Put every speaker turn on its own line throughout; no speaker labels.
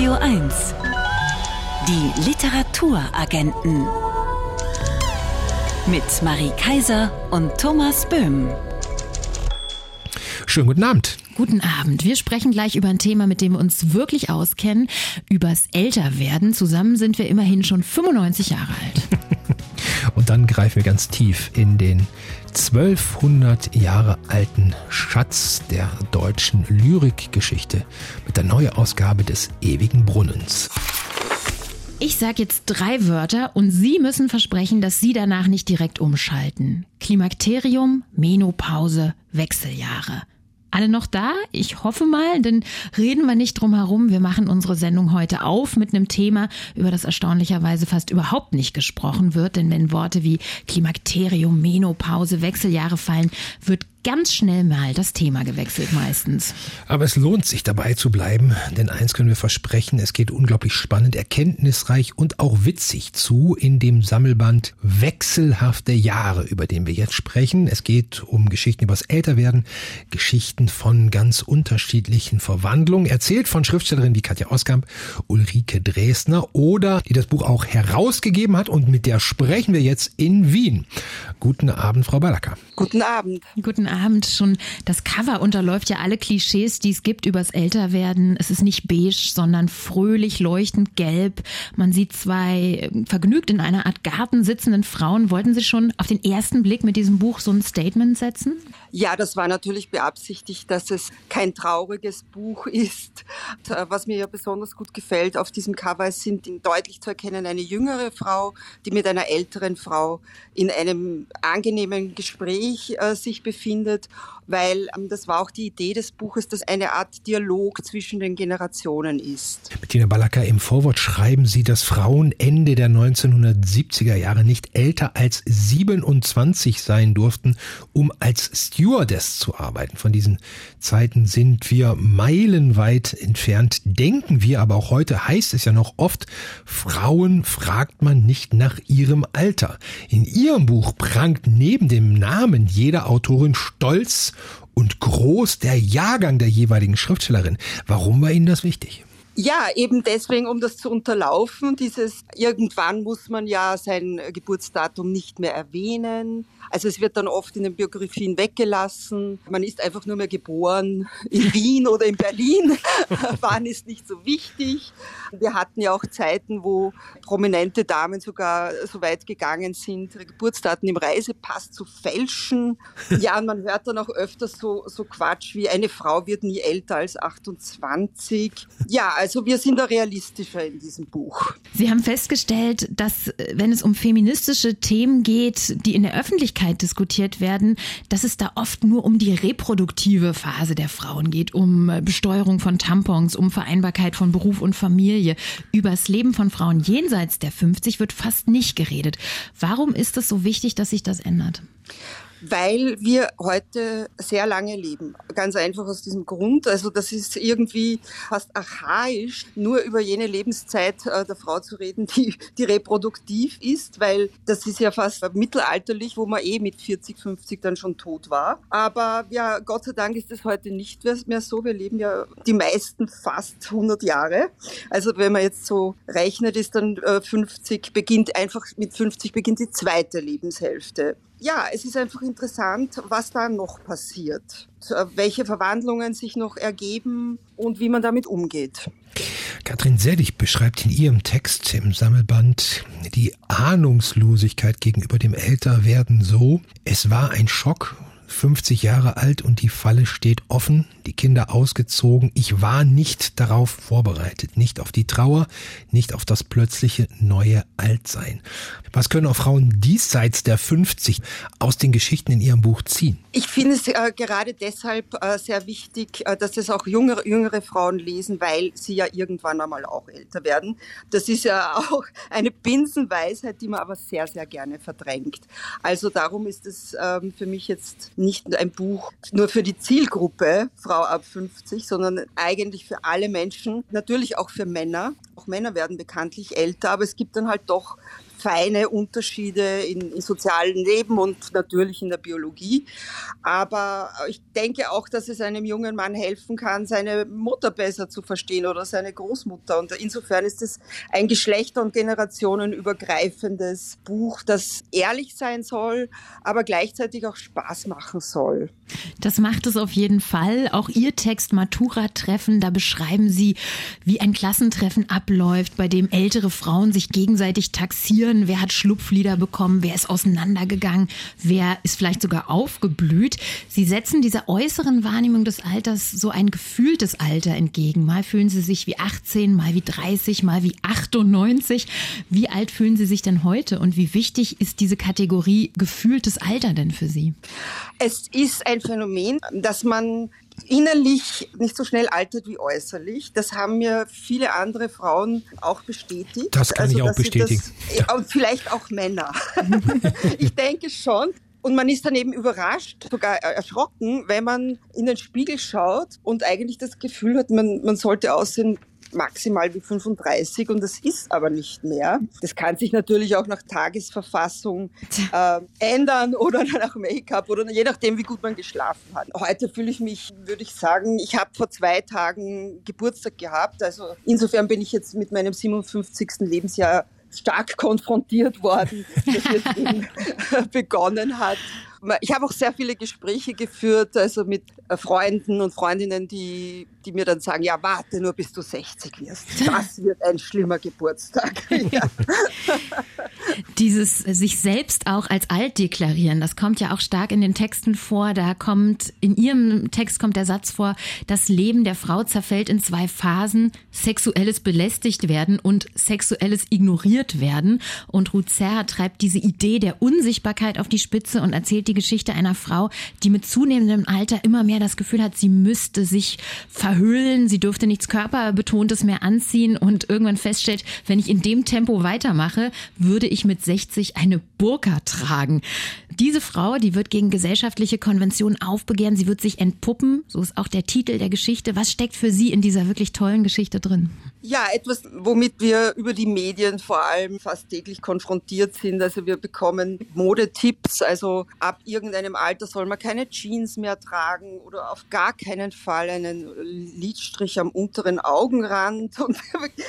Radio 1. Die Literaturagenten. Mit Marie Kaiser und Thomas Böhm.
Schönen guten Abend.
Guten Abend. Wir sprechen gleich über ein Thema, mit dem wir uns wirklich auskennen, übers Älterwerden. Zusammen sind wir immerhin schon 95 Jahre alt.
Und dann greifen wir ganz tief in den 1200 Jahre alten Schatz der deutschen Lyrikgeschichte mit der Neuausgabe des Ewigen Brunnens.
Ich sage jetzt drei Wörter und Sie müssen versprechen, dass Sie danach nicht direkt umschalten. Klimakterium, Menopause, Wechseljahre. Alle noch da? Ich hoffe mal, denn reden wir nicht drum herum. Wir machen unsere Sendung heute auf mit einem Thema, über das erstaunlicherweise fast überhaupt nicht gesprochen wird. Denn wenn Worte wie Klimakterium, Menopause, Wechseljahre fallen, wird ganz schnell mal das Thema gewechselt meistens.
Aber es lohnt sich dabei zu bleiben, denn eins können wir versprechen, es geht unglaublich spannend, erkenntnisreich und auch witzig zu in dem Sammelband Wechselhafte Jahre, über den wir jetzt sprechen. Es geht um Geschichten übers Älterwerden, Geschichten von ganz unterschiedlichen Verwandlungen, erzählt von Schriftstellerinnen wie Katja Oskamp, Ulrike Dresdner oder die das Buch auch herausgegeben hat und mit der sprechen wir jetzt in Wien. Guten Abend, Frau Balacker.
Guten Abend.
Guten Abend. Schon das Cover unterläuft ja alle Klischees, die es gibt übers Älterwerden. Es ist nicht beige, sondern fröhlich leuchtend gelb. Man sieht zwei vergnügt in einer Art Garten sitzenden Frauen. Wollten Sie schon auf den ersten Blick mit diesem Buch so ein Statement setzen?
Ja, das war natürlich beabsichtigt, dass es kein trauriges Buch ist. Was mir ja besonders gut gefällt auf diesem Cover, sind deutlich zu erkennen eine jüngere Frau, die mit einer älteren Frau in einem angenehmen Gespräch äh, sich befindet findet weil ähm, das war auch die Idee des Buches, dass eine Art Dialog zwischen den Generationen ist.
Bettina Ballacker, im Vorwort schreiben Sie, dass Frauen Ende der 1970er Jahre nicht älter als 27 sein durften, um als Stewardess zu arbeiten. Von diesen Zeiten sind wir meilenweit entfernt. Denken wir aber auch heute, heißt es ja noch oft, Frauen fragt man nicht nach ihrem Alter. In Ihrem Buch prangt neben dem Namen jeder Autorin stolz und groß der Jahrgang der jeweiligen Schriftstellerin. Warum war Ihnen das wichtig?
Ja, eben deswegen, um das zu unterlaufen. Dieses, irgendwann muss man ja sein Geburtsdatum nicht mehr erwähnen. Also es wird dann oft in den Biografien weggelassen. Man ist einfach nur mehr geboren in Wien oder in Berlin. Wann ist nicht so wichtig. Wir hatten ja auch Zeiten, wo prominente Damen sogar so weit gegangen sind, ihre Geburtsdaten im Reisepass zu fälschen. Ja, und man hört dann auch öfters so, so Quatsch wie eine Frau wird nie älter als 28. Ja, also wir sind da realistischer in diesem Buch.
Sie haben festgestellt, dass äh, wenn es um feministische Themen geht, die in der Öffentlichkeit diskutiert werden, dass es da oft nur um die reproduktive Phase der Frauen geht, um äh, Besteuerung von Tampons, um Vereinbarkeit von Beruf und Familie. Übers Leben von Frauen jenseits der 50 wird fast nicht geredet. Warum ist es so wichtig, dass sich das ändert?
Weil wir heute sehr lange leben. Ganz einfach aus diesem Grund. Also das ist irgendwie fast archaisch, nur über jene Lebenszeit äh, der Frau zu reden, die, die reproduktiv ist, weil das ist ja fast mittelalterlich, wo man eh mit 40, 50 dann schon tot war. Aber ja, Gott sei Dank ist es heute nicht mehr so. Wir leben ja die meisten fast 100 Jahre. Also wenn man jetzt so rechnet, ist dann äh, 50 beginnt einfach mit 50 beginnt die zweite Lebenshälfte ja, es ist einfach interessant, was da noch passiert, welche Verwandlungen sich noch ergeben und wie man damit umgeht.
Katrin Selig beschreibt in ihrem Text im Sammelband die Ahnungslosigkeit gegenüber dem Älterwerden so, es war ein Schock 50 Jahre alt und die Falle steht offen, die Kinder ausgezogen. Ich war nicht darauf vorbereitet, nicht auf die Trauer, nicht auf das plötzliche neue Altsein. Was können auch Frauen diesseits der 50 aus den Geschichten in ihrem Buch ziehen?
Ich finde es äh, gerade deshalb äh, sehr wichtig, äh, dass es auch jüngere, jüngere Frauen lesen, weil sie ja irgendwann einmal auch älter werden. Das ist ja auch eine Binsenweisheit, die man aber sehr, sehr gerne verdrängt. Also darum ist es ähm, für mich jetzt nicht ein Buch nur für die Zielgruppe Frau ab 50, sondern eigentlich für alle Menschen, natürlich auch für Männer. Auch Männer werden bekanntlich älter, aber es gibt dann halt doch feine Unterschiede in, in sozialen Leben und natürlich in der Biologie. Aber ich denke auch, dass es einem jungen Mann helfen kann, seine Mutter besser zu verstehen oder seine Großmutter. Und insofern ist es ein geschlechter- und generationenübergreifendes Buch, das ehrlich sein soll, aber gleichzeitig auch Spaß machen soll.
Das macht es auf jeden Fall. Auch Ihr Text Matura-Treffen, da beschreiben Sie, wie ein Klassentreffen abläuft, bei dem ältere Frauen sich gegenseitig taxieren. Wer hat Schlupflieder bekommen? Wer ist auseinandergegangen? Wer ist vielleicht sogar aufgeblüht? Sie setzen dieser äußeren Wahrnehmung des Alters so ein gefühltes Alter entgegen. Mal fühlen Sie sich wie 18, mal wie 30, mal wie 98. Wie alt fühlen Sie sich denn heute und wie wichtig ist diese Kategorie gefühltes Alter denn für Sie?
Es ist ein Phänomen, dass man innerlich nicht so schnell altert wie äußerlich. Das haben mir viele andere Frauen auch bestätigt.
Das kann also, ich auch bestätigen.
Das, ja. Und vielleicht auch Männer. ich denke schon. Und man ist dann eben überrascht, sogar erschrocken, wenn man in den Spiegel schaut und eigentlich das Gefühl hat, man, man sollte aussehen maximal wie 35 und das ist aber nicht mehr. Das kann sich natürlich auch nach Tagesverfassung äh, ändern oder nach Make-up oder je nachdem, wie gut man geschlafen hat. Heute fühle ich mich, würde ich sagen, ich habe vor zwei Tagen Geburtstag gehabt. Also insofern bin ich jetzt mit meinem 57. Lebensjahr stark konfrontiert worden, dass jetzt begonnen hat. Ich habe auch sehr viele Gespräche geführt, also mit äh, Freunden und Freundinnen, die, die mir dann sagen, ja, warte nur, bis du 60 wirst. Das wird ein schlimmer Geburtstag. ja.
Dieses sich selbst auch als alt deklarieren, das kommt ja auch stark in den Texten vor. Da kommt, in Ihrem Text kommt der Satz vor, das Leben der Frau zerfällt in zwei Phasen, sexuelles belästigt werden und sexuelles ignoriert werden. Und Serra treibt diese Idee der Unsichtbarkeit auf die Spitze und erzählt die Geschichte einer Frau, die mit zunehmendem Alter immer mehr das Gefühl hat, sie müsste sich verhüllen, sie dürfte nichts Körperbetontes mehr anziehen und irgendwann feststellt, wenn ich in dem Tempo weitermache, würde ich mit 60 eine Burka tragen. Diese Frau, die wird gegen gesellschaftliche Konventionen aufbegehren, sie wird sich entpuppen, so ist auch der Titel der Geschichte. Was steckt für Sie in dieser wirklich tollen Geschichte drin?
Ja, etwas, womit wir über die Medien vor allem fast täglich konfrontiert sind. Also wir bekommen Modetipps, also ab irgendeinem Alter soll man keine Jeans mehr tragen oder auf gar keinen Fall einen Lidstrich am unteren Augenrand. Und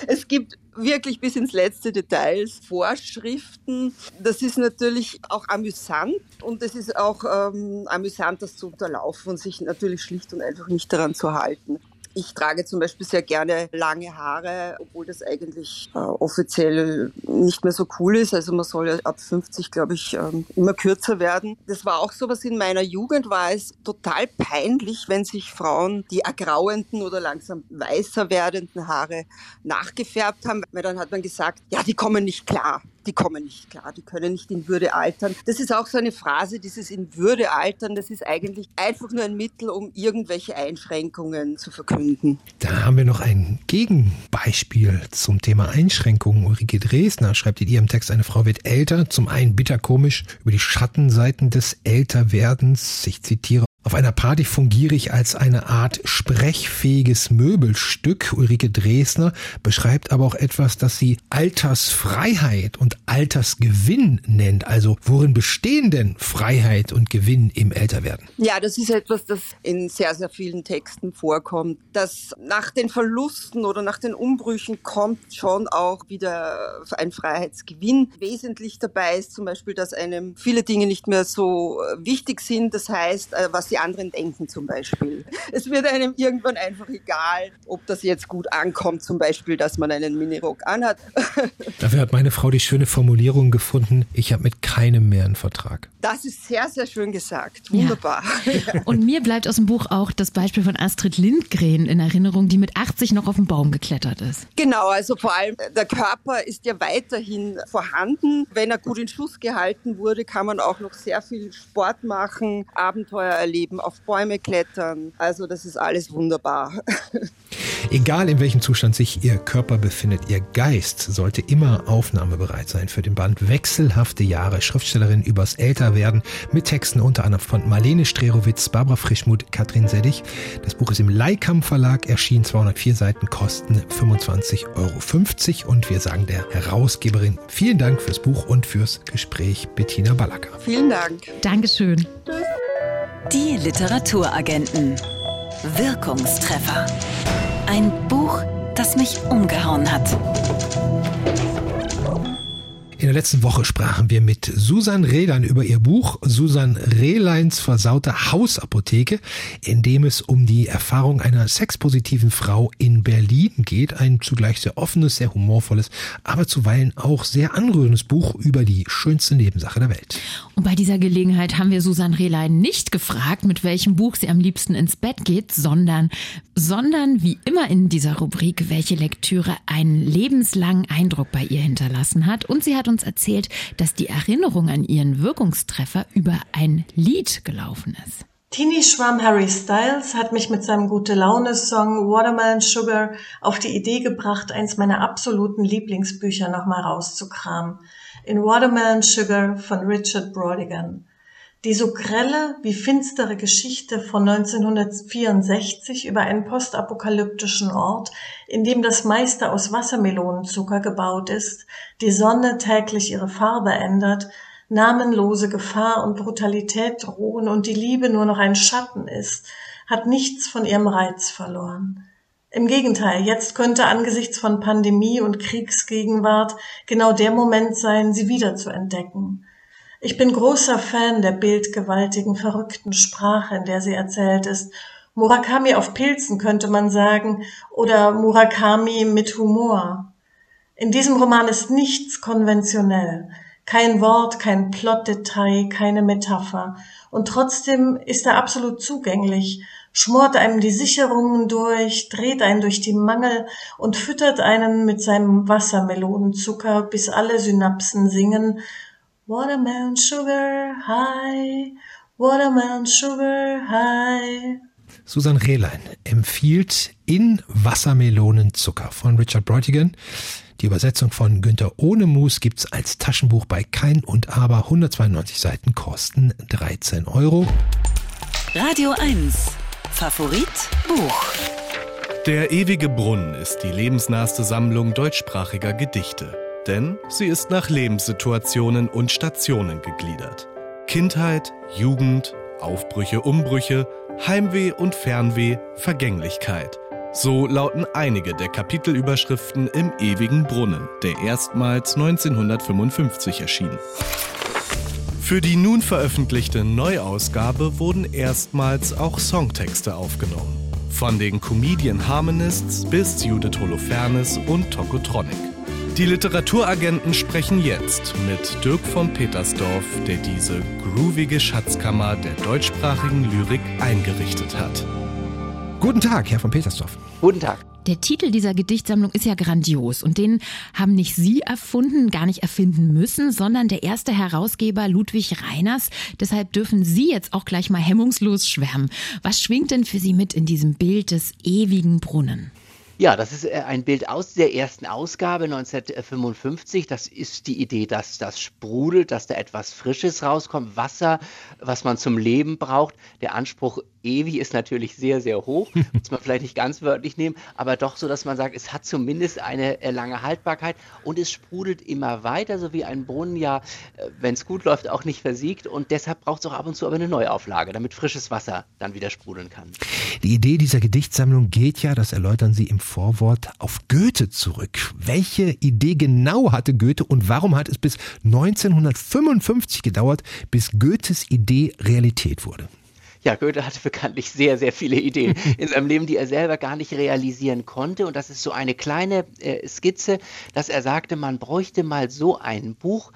es gibt wirklich bis ins letzte Details Vorschriften. Das ist natürlich auch amüsant und es ist auch ähm, amüsant, das zu unterlaufen und sich natürlich schlicht und einfach nicht daran zu halten. Ich trage zum Beispiel sehr gerne lange Haare, obwohl das eigentlich äh, offiziell nicht mehr so cool ist. Also man soll ja ab 50, glaube ich, ähm, immer kürzer werden. Das war auch so was in meiner Jugend, war es total peinlich, wenn sich Frauen die ergrauenden oder langsam weißer werdenden Haare nachgefärbt haben, weil dann hat man gesagt, ja, die kommen nicht klar die kommen nicht klar, die können nicht in Würde altern. Das ist auch so eine Phrase, dieses in Würde altern, das ist eigentlich einfach nur ein Mittel, um irgendwelche Einschränkungen zu verkünden.
Da haben wir noch ein Gegenbeispiel zum Thema Einschränkungen. Ulrike Dresner schreibt in ihrem Text, eine Frau wird älter, zum einen bitterkomisch über die Schattenseiten des Älterwerdens. Ich zitiere auf einer Party fungiere ich als eine Art sprechfähiges Möbelstück. Ulrike Dresner beschreibt aber auch etwas, das sie Altersfreiheit und Altersgewinn nennt. Also worin bestehen denn Freiheit und Gewinn im Älterwerden?
Ja, das ist etwas, das in sehr, sehr vielen Texten vorkommt. Dass nach den Verlusten oder nach den Umbrüchen kommt schon auch wieder ein Freiheitsgewinn. Wesentlich dabei ist zum Beispiel, dass einem viele Dinge nicht mehr so wichtig sind. Das heißt, äh, was die anderen denken zum Beispiel. Es wird einem irgendwann einfach egal, ob das jetzt gut ankommt, zum Beispiel, dass man einen Minirock anhat.
Dafür hat meine Frau die schöne Formulierung gefunden, ich habe mit keinem mehr einen Vertrag.
Das ist sehr, sehr schön gesagt. Wunderbar.
Ja. Und mir bleibt aus dem Buch auch das Beispiel von Astrid Lindgren in Erinnerung, die mit 80 noch auf den Baum geklettert ist.
Genau, also vor allem der Körper ist ja weiterhin vorhanden. Wenn er gut in Schuss gehalten wurde, kann man auch noch sehr viel Sport machen, Abenteuer erleben erleben, auf Bäume klettern. Also das ist alles wunderbar.
Egal in welchem Zustand sich Ihr Körper befindet, Ihr Geist sollte immer aufnahmebereit sein für den Band Wechselhafte Jahre, Schriftstellerin übers Älterwerden mit Texten unter anderem von Marlene Strerowitz, Barbara Frischmuth, Katrin Seddig. Das Buch ist im Leikam Verlag erschienen, 204 Seiten, kosten 25,50 Euro. Und wir sagen der Herausgeberin vielen Dank fürs Buch und fürs Gespräch, Bettina Ballacker.
Vielen Dank.
Dankeschön.
Die Literaturagenten. Wirkungstreffer. Ein Buch, das mich umgehauen hat.
In der letzten Woche sprachen wir mit Susan Rehlein über ihr Buch Susan Rehleins versaute Hausapotheke, in dem es um die Erfahrung einer sexpositiven Frau in Berlin geht. Ein zugleich sehr offenes, sehr humorvolles, aber zuweilen auch sehr anrührendes Buch über die schönste Nebensache der Welt.
Und bei dieser Gelegenheit haben wir Susan Rehlein nicht gefragt, mit welchem Buch sie am liebsten ins Bett geht, sondern, sondern wie immer in dieser Rubrik, welche Lektüre einen lebenslangen Eindruck bei ihr hinterlassen hat. Und sie hat uns erzählt, dass die Erinnerung an ihren Wirkungstreffer über ein Lied gelaufen ist.
Teenie-Schwamm Harry Styles hat mich mit seinem Gute-Laune-Song Watermelon Sugar auf die Idee gebracht, eins meiner absoluten Lieblingsbücher nochmal rauszukramen. In Watermelon Sugar von Richard Brodigan. Die so grelle wie finstere Geschichte von 1964 über einen postapokalyptischen Ort, in dem das meiste aus Wassermelonenzucker gebaut ist, die Sonne täglich ihre Farbe ändert, namenlose Gefahr und Brutalität drohen und die Liebe nur noch ein Schatten ist, hat nichts von ihrem Reiz verloren. Im Gegenteil, jetzt könnte angesichts von Pandemie und Kriegsgegenwart genau der Moment sein, sie wieder zu entdecken. Ich bin großer Fan der bildgewaltigen, verrückten Sprache, in der sie erzählt ist. Murakami auf Pilzen könnte man sagen, oder Murakami mit Humor. In diesem Roman ist nichts konventionell. Kein Wort, kein Plotdetail, keine Metapher. Und trotzdem ist er absolut zugänglich, schmort einem die Sicherungen durch, dreht einen durch die Mangel und füttert einen mit seinem Wassermelonenzucker, bis alle Synapsen singen Watermelon Sugar High, Watermelon Sugar High.
Susan Rehlein empfiehlt in Wassermelonenzucker von Richard Breutigan. Die Übersetzung von Günther Ohnemus gibt's als Taschenbuch bei Kein und Aber. 192 Seiten kosten 13 Euro.
Radio 1. Favorit Buch.
Der ewige Brunnen ist die lebensnahste Sammlung deutschsprachiger Gedichte denn sie ist nach Lebenssituationen und Stationen gegliedert. Kindheit, Jugend, Aufbrüche, Umbrüche, Heimweh und Fernweh, Vergänglichkeit. So lauten einige der Kapitelüberschriften im Ewigen Brunnen, der erstmals 1955 erschien. Für die nun veröffentlichte Neuausgabe wurden erstmals auch Songtexte aufgenommen. Von den Comedian Harmonists bis Judith Holofernes und Tokotronic. Die Literaturagenten sprechen jetzt mit Dirk von Petersdorf, der diese groovige Schatzkammer der deutschsprachigen Lyrik eingerichtet hat.
Guten Tag, Herr von Petersdorf.
Guten Tag.
Der Titel dieser Gedichtsammlung ist ja grandios und den haben nicht Sie erfunden, gar nicht erfinden müssen, sondern der erste Herausgeber Ludwig Reiners. Deshalb dürfen Sie jetzt auch gleich mal hemmungslos schwärmen. Was schwingt denn für Sie mit in diesem Bild des ewigen Brunnen?
Ja, das ist äh, ein Bild aus der ersten Ausgabe 1955. Das ist die Idee, dass das sprudelt, dass da etwas Frisches rauskommt, Wasser, was man zum Leben braucht. Der Anspruch ewig ist natürlich sehr, sehr hoch. Muss man vielleicht nicht ganz wörtlich nehmen, aber doch so, dass man sagt, es hat zumindest eine äh, lange Haltbarkeit und es sprudelt immer weiter, so wie ein Brunnen ja, äh, wenn es gut läuft, auch nicht versiegt. Und deshalb braucht es auch ab und zu aber eine Neuauflage, damit frisches Wasser dann wieder sprudeln kann.
Die Idee dieser Gedichtsammlung geht ja, das erläutern Sie im Vorwort auf Goethe zurück. Welche Idee genau hatte Goethe und warum hat es bis 1955 gedauert, bis Goethes Idee Realität wurde?
Ja, Goethe hatte bekanntlich sehr, sehr viele Ideen in seinem Leben, die er selber gar nicht realisieren konnte. Und das ist so eine kleine äh, Skizze, dass er sagte, man bräuchte mal so ein Buch,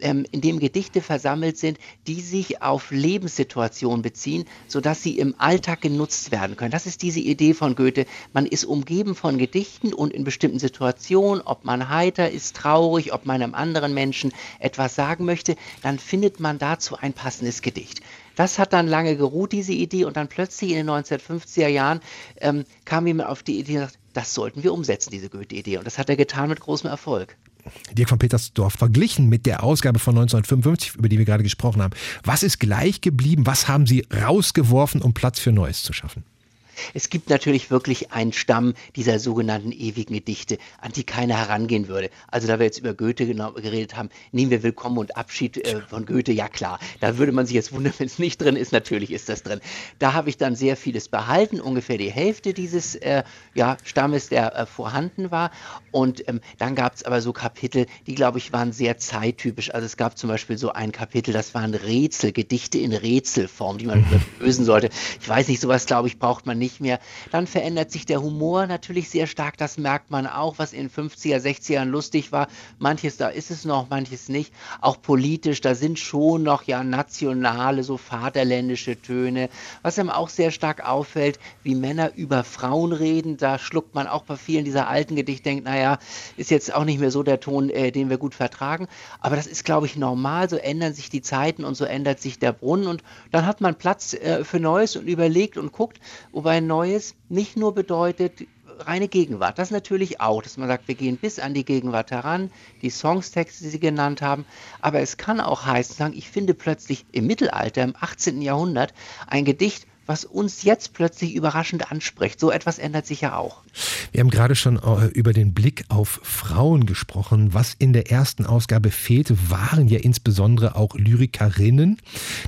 ähm, in dem Gedichte versammelt sind, die sich auf Lebenssituationen beziehen, sodass sie im Alltag genutzt werden können. Das ist diese Idee von Goethe. Man ist umgeben von Gedichten und in bestimmten Situationen, ob man heiter ist, traurig, ob man einem anderen Menschen etwas sagen möchte, dann findet man dazu ein passendes Gedicht. Das hat dann lange geruht, diese Idee, und dann plötzlich in den 1950er Jahren ähm, kam jemand auf die Idee, das sollten wir umsetzen, diese Goethe-Idee. Und das hat er getan mit großem Erfolg.
Dirk von Petersdorf, verglichen mit der Ausgabe von 1955, über die wir gerade gesprochen haben, was ist gleich geblieben? Was haben Sie rausgeworfen, um Platz für Neues zu schaffen?
Es gibt natürlich wirklich einen Stamm dieser sogenannten ewigen Gedichte, an die keiner herangehen würde. Also da wir jetzt über Goethe geredet haben, nehmen wir Willkommen und Abschied äh, von Goethe, ja klar. Da würde man sich jetzt wundern, wenn es nicht drin ist. Natürlich ist das drin. Da habe ich dann sehr vieles behalten, ungefähr die Hälfte dieses äh, ja, Stammes, der äh, vorhanden war. Und ähm, dann gab es aber so Kapitel, die, glaube ich, waren sehr zeittypisch. Also es gab zum Beispiel so ein Kapitel, das waren Rätsel, Gedichte in Rätselform, die man lösen sollte. Ich weiß nicht, sowas, glaube ich, braucht man nicht nicht mehr. Dann verändert sich der Humor natürlich sehr stark. Das merkt man auch, was in 50er, 60ern lustig war. Manches da ist es noch, manches nicht. Auch politisch, da sind schon noch ja nationale, so vaterländische Töne. Was einem auch sehr stark auffällt, wie Männer über Frauen reden. Da schluckt man auch bei vielen dieser alten Gedichte, denkt, naja, ist jetzt auch nicht mehr so der Ton, äh, den wir gut vertragen. Aber das ist, glaube ich, normal. So ändern sich die Zeiten und so ändert sich der Brunnen. Und dann hat man Platz äh, für Neues und überlegt und guckt, wobei ein Neues nicht nur bedeutet reine Gegenwart. Das natürlich auch, dass man sagt, wir gehen bis an die Gegenwart heran, die Songstexte, die Sie genannt haben. Aber es kann auch heißen, ich finde plötzlich im Mittelalter, im 18. Jahrhundert, ein Gedicht, was uns jetzt plötzlich überraschend anspricht. So etwas ändert sich ja auch.
Wir haben gerade schon äh, über den Blick auf Frauen gesprochen. Was in der ersten Ausgabe fehlte, waren ja insbesondere auch Lyrikerinnen.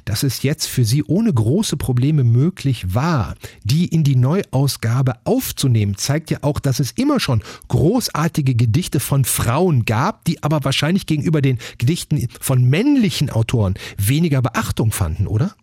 Dass es jetzt für sie ohne große Probleme möglich war, die in die Neuausgabe aufzunehmen, zeigt ja auch, dass es immer schon großartige Gedichte von Frauen gab, die aber wahrscheinlich gegenüber den Gedichten von männlichen Autoren weniger Beachtung fanden, oder?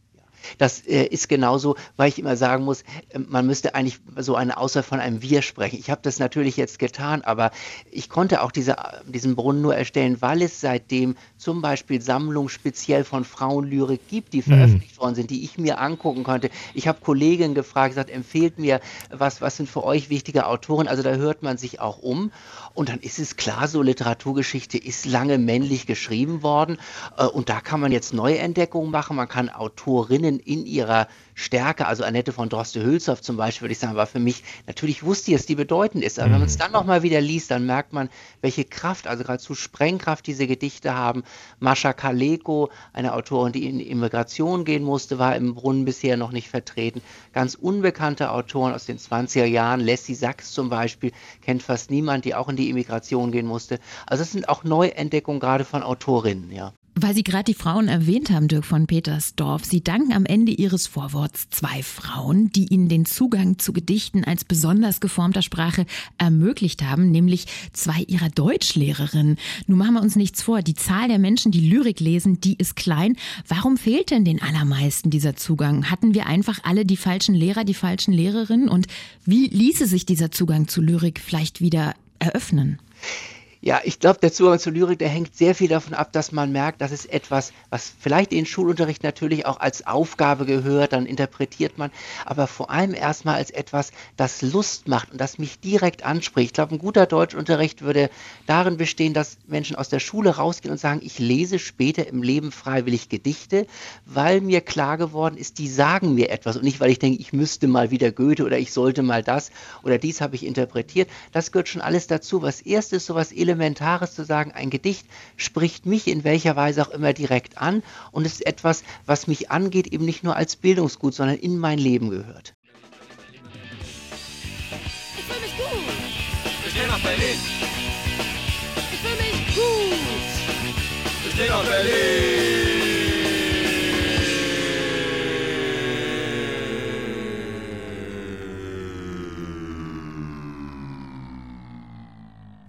Das äh, ist genauso, weil ich immer sagen muss, äh, man müsste eigentlich so eine Aussage von einem Wir sprechen. Ich habe das natürlich jetzt getan, aber ich konnte auch diese, diesen Brunnen nur erstellen, weil es seitdem zum Beispiel Sammlungen speziell von Frauenlyrik gibt, die mhm. veröffentlicht mhm. worden sind, die ich mir angucken konnte. Ich habe Kolleginnen gefragt, gesagt, empfehlt mir, was, was sind für euch wichtige Autoren? Also da hört man sich auch um. Und dann ist es klar, so Literaturgeschichte ist lange männlich geschrieben worden. Äh, und da kann man jetzt Neuentdeckungen machen. Man kann Autorinnen in ihrer Stärke, also Annette von Droste-Hülshoff zum Beispiel, würde ich sagen, war für mich, natürlich wusste ich es, die bedeutend ist, aber mhm. wenn man es dann nochmal wieder liest, dann merkt man, welche Kraft, also geradezu Sprengkraft diese Gedichte haben. Mascha Kaleko, eine Autorin, die in Immigration gehen musste, war im Brunnen bisher noch nicht vertreten. Ganz unbekannte Autoren aus den 20er Jahren, Leslie Sachs zum Beispiel, kennt fast niemand, die auch in die Immigration gehen musste. Also es sind auch Neuentdeckungen gerade von Autorinnen, ja.
Weil Sie gerade die Frauen erwähnt haben, Dirk von Petersdorf, Sie danken am Ende Ihres Vorworts zwei Frauen, die Ihnen den Zugang zu Gedichten als besonders geformter Sprache ermöglicht haben, nämlich zwei Ihrer Deutschlehrerinnen. Nun machen wir uns nichts vor, die Zahl der Menschen, die Lyrik lesen, die ist klein. Warum fehlt denn den allermeisten dieser Zugang? Hatten wir einfach alle die falschen Lehrer, die falschen Lehrerinnen? Und wie ließe sich dieser Zugang zu Lyrik vielleicht wieder eröffnen?
Ja, ich glaube, der Zugang zur Lyrik, der hängt sehr viel davon ab, dass man merkt, dass es etwas, was vielleicht in Schulunterricht natürlich auch als Aufgabe gehört, dann interpretiert man, aber vor allem erstmal als etwas, das Lust macht und das mich direkt anspricht. Ich glaube, ein guter Deutschunterricht würde darin bestehen, dass Menschen aus der Schule rausgehen und sagen, ich lese später im Leben freiwillig Gedichte, weil mir klar geworden ist, die sagen mir etwas und nicht, weil ich denke, ich müsste mal wieder Goethe oder ich sollte mal das oder dies habe ich interpretiert. Das gehört schon alles dazu. Was erstes, sowas Elementares zu sagen, ein Gedicht spricht mich in welcher Weise auch immer direkt an und ist etwas, was mich angeht, eben nicht nur als Bildungsgut, sondern in mein Leben gehört.
Ich fühle mich gut. Ich gehe nach Berlin. Ich fühle mich gut. Ich gehe nach Berlin.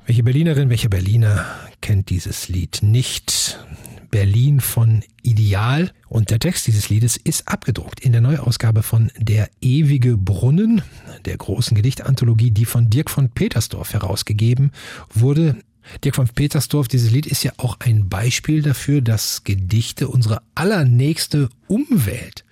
Welche Berlinerin, welcher Berliner kennt dieses Lied nicht? Berlin von Ideal. Und der Text dieses Liedes ist abgedruckt in der Neuausgabe von Der ewige Brunnen, der großen Gedichtanthologie, die von Dirk von Petersdorf herausgegeben wurde. Dirk von Petersdorf, dieses Lied ist ja auch ein Beispiel dafür, dass Gedichte unsere allernächste Umwelt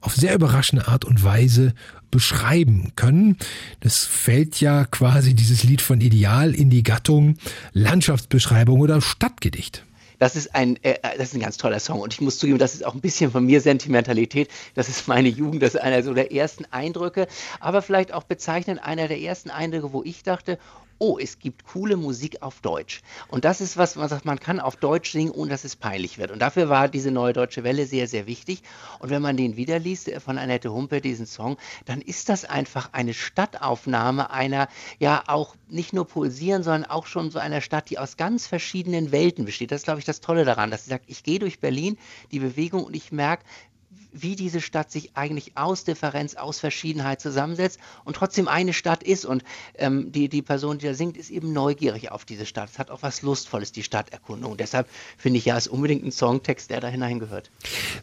auf sehr überraschende Art und Weise beschreiben können. Das fällt ja quasi dieses Lied von Ideal in die Gattung Landschaftsbeschreibung oder Stadtgedicht.
Das ist ein, äh, das ist ein ganz toller Song und ich muss zugeben, das ist auch ein bisschen von mir Sentimentalität. Das ist meine Jugend, das ist einer so der ersten Eindrücke, aber vielleicht auch bezeichnend einer der ersten Eindrücke, wo ich dachte, oh, es gibt coole Musik auf Deutsch. Und das ist was, man sagt, man kann auf Deutsch singen, ohne dass es peinlich wird. Und dafür war diese neue Deutsche Welle sehr, sehr wichtig. Und wenn man den wieder liest äh, von Annette Humpe, diesen Song, dann ist das einfach eine Stadtaufnahme einer, ja, auch nicht nur pulsieren, sondern auch schon so einer Stadt, die aus ganz verschiedenen Welten besteht. Das ist, glaube ich, das Tolle daran, dass sie sagt, ich gehe durch Berlin, die Bewegung, und ich merke, wie diese Stadt sich eigentlich aus Differenz, aus Verschiedenheit zusammensetzt und trotzdem eine Stadt ist. Und ähm, die, die Person, die da singt, ist eben neugierig auf diese Stadt. Es hat auch was Lustvolles, die Stadterkundung. Deshalb finde ich ja, es unbedingt ein Songtext, der da hineingehört.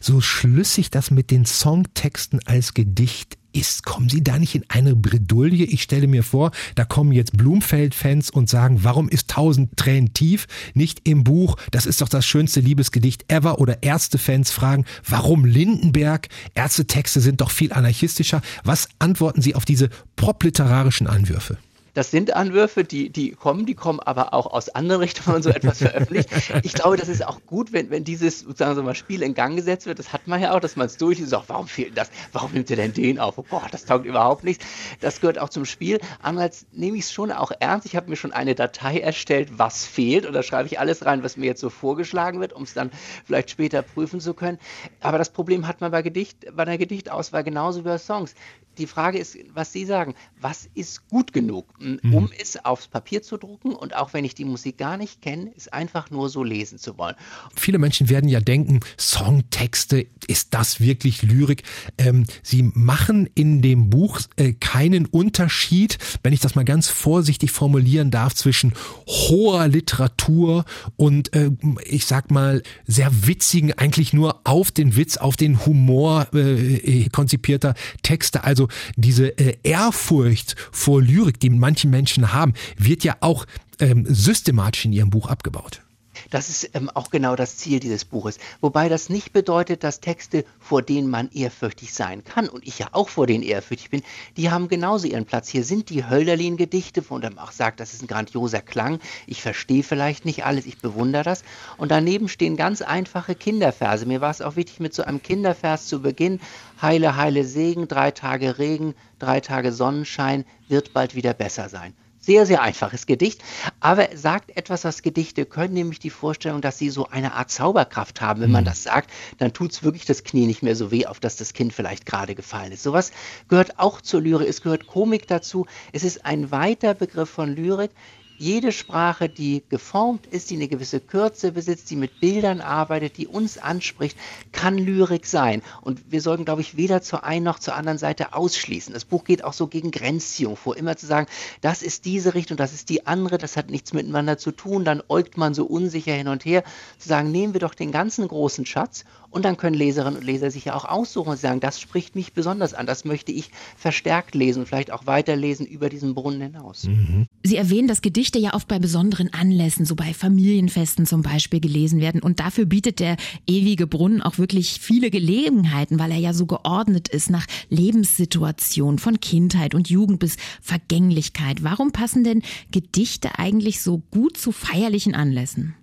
So schlüssig das mit den Songtexten als Gedicht ist, kommen Sie da nicht in eine Bredouille? Ich stelle mir vor, da kommen jetzt Blumfeld-Fans und sagen, warum ist tausend Tränen tief nicht im Buch? Das ist doch das schönste Liebesgedicht ever. Oder Ärzte-Fans fragen, warum Lindenberg? Ärztetexte sind doch viel anarchistischer. Was antworten Sie auf diese popliterarischen Anwürfe?
Das sind Anwürfe, die, die kommen, die kommen aber auch aus anderen Richtungen, man so etwas veröffentlicht. Ich glaube, das ist auch gut, wenn, wenn dieses sozusagen so mal Spiel in Gang gesetzt wird. Das hat man ja auch, dass man es durch ist. Auch, warum fehlt das? Warum nimmt ihr denn den auf? Oh Gott, das taugt überhaupt nichts. Das gehört auch zum Spiel. Andererseits nehme ich es schon auch ernst. Ich habe mir schon eine Datei erstellt, was fehlt. Und da schreibe ich alles rein, was mir jetzt so vorgeschlagen wird, um es dann vielleicht später prüfen zu können. Aber das Problem hat man bei Gedicht, bei der Gedichtauswahl genauso wie bei Songs die Frage ist, was Sie sagen, was ist gut genug, um mhm. es aufs Papier zu drucken und auch wenn ich die Musik gar nicht kenne, es einfach nur so lesen zu wollen.
Viele Menschen werden ja denken, Songtexte, ist das wirklich Lyrik? Ähm, Sie machen in dem Buch äh, keinen Unterschied, wenn ich das mal ganz vorsichtig formulieren darf, zwischen hoher Literatur und äh, ich sag mal sehr witzigen, eigentlich nur auf den Witz, auf den Humor äh, äh konzipierter Texte. Also also diese äh, Ehrfurcht vor Lyrik, die manche Menschen haben, wird ja auch ähm, systematisch in ihrem Buch abgebaut.
Das ist ähm, auch genau das Ziel dieses Buches. Wobei das nicht bedeutet, dass Texte, vor denen man ehrfürchtig sein kann, und ich ja auch vor denen ehrfürchtig bin, die haben genauso ihren Platz. Hier sind die Hölderlin-Gedichte, von dem auch sagt, das ist ein grandioser Klang. Ich verstehe vielleicht nicht alles, ich bewundere das. Und daneben stehen ganz einfache Kinderverse. Mir war es auch wichtig, mit so einem Kindervers zu beginnen. Heile, heile Segen, drei Tage Regen, drei Tage Sonnenschein, wird bald wieder besser sein. Sehr, sehr einfaches Gedicht, aber er sagt etwas, was Gedichte können, nämlich die Vorstellung, dass sie so eine Art Zauberkraft haben. Wenn man mhm. das sagt, dann tut es wirklich das Knie nicht mehr so weh, auf das das Kind vielleicht gerade gefallen ist. Sowas gehört auch zur Lyrik, es gehört Komik dazu. Es ist ein weiter Begriff von Lyrik, jede Sprache, die geformt ist, die eine gewisse Kürze besitzt, die mit Bildern arbeitet, die uns anspricht, kann Lyrik sein. Und wir sollten, glaube ich, weder zur einen noch zur anderen Seite ausschließen. Das Buch geht auch so gegen Grenzziehung vor, immer zu sagen, das ist diese Richtung, das ist die andere, das hat nichts miteinander zu tun. Dann äugt man so unsicher hin und her, zu sagen, nehmen wir doch den ganzen großen Schatz und dann können Leserinnen und Leser sich ja auch aussuchen und sagen, das spricht mich besonders an, das möchte ich verstärkt lesen und vielleicht auch weiterlesen über diesen Brunnen hinaus. Mhm.
Sie erwähnen, dass Gedichte ja oft bei besonderen Anlässen, so bei Familienfesten zum Beispiel, gelesen werden. Und dafür bietet der ewige Brunnen auch wirklich viele Gelegenheiten, weil er ja so geordnet ist nach Lebenssituation von Kindheit und Jugend bis Vergänglichkeit. Warum passen denn Gedichte eigentlich so gut zu feierlichen Anlässen?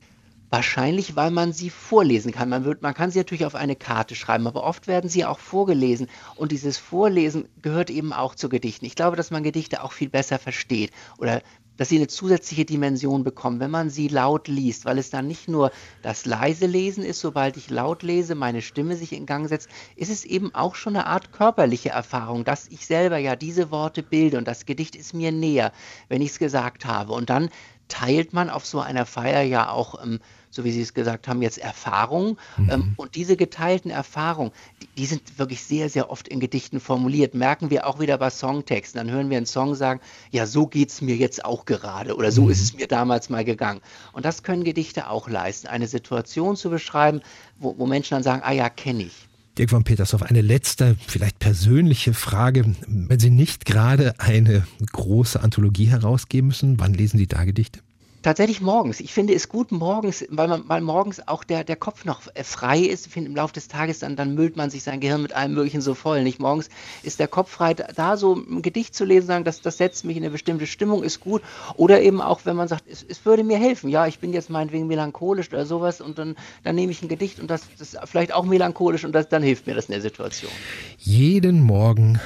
Wahrscheinlich, weil man sie vorlesen kann. Man, wird, man kann sie natürlich auf eine Karte schreiben, aber oft werden sie auch vorgelesen. Und dieses Vorlesen gehört eben auch zu Gedichten. Ich glaube, dass man Gedichte auch viel besser versteht oder dass sie eine zusätzliche Dimension bekommen, wenn man sie laut liest, weil es dann nicht nur das leise Lesen ist, sobald ich laut lese, meine Stimme sich in Gang setzt, ist es eben auch schon eine Art körperliche Erfahrung, dass ich selber ja diese Worte bilde und das Gedicht ist mir näher, wenn ich es gesagt habe. Und dann teilt man auf so einer Feier ja auch ähm, so wie Sie es gesagt haben, jetzt Erfahrungen. Mhm. Ähm, und diese geteilten Erfahrungen, die, die, sind wirklich sehr, sehr oft in Gedichten formuliert. Merken wir auch wieder bei Songtexten. Dann hören wir einen Song sagen, ja, so geht es mir jetzt auch gerade oder so mhm. ist es mir damals mal gegangen. Und das können Gedichte auch leisten, eine Situation zu beschreiben, wo, wo Menschen dann sagen, ah ja, kenne ich.
Dirk von Petershoff, eine letzte, vielleicht persönliche Frage. Wenn Sie nicht gerade eine große Anthologie herausgeben müssen, wann lesen Sie da Gedichte?
Tatsächlich morgens. Ich finde es gut morgens, weil man weil morgens auch der, der Kopf noch äh, frei ist. Ich finde im Laufe des Tages dann, dann müllt man sich sein Gehirn mit allem Möglichen so voll. Nicht morgens ist der Kopf frei. Da so ein Gedicht zu lesen, sagen, das, das setzt mich in eine bestimmte Stimmung, ist gut. Oder eben auch, wenn man sagt, es, es würde mir helfen. Ja, ich bin jetzt meinetwegen melancholisch oder sowas und dann, dann nehme ich ein Gedicht und das, das ist vielleicht auch melancholisch und das, dann hilft mir das in der Situation.
Jeden Morgen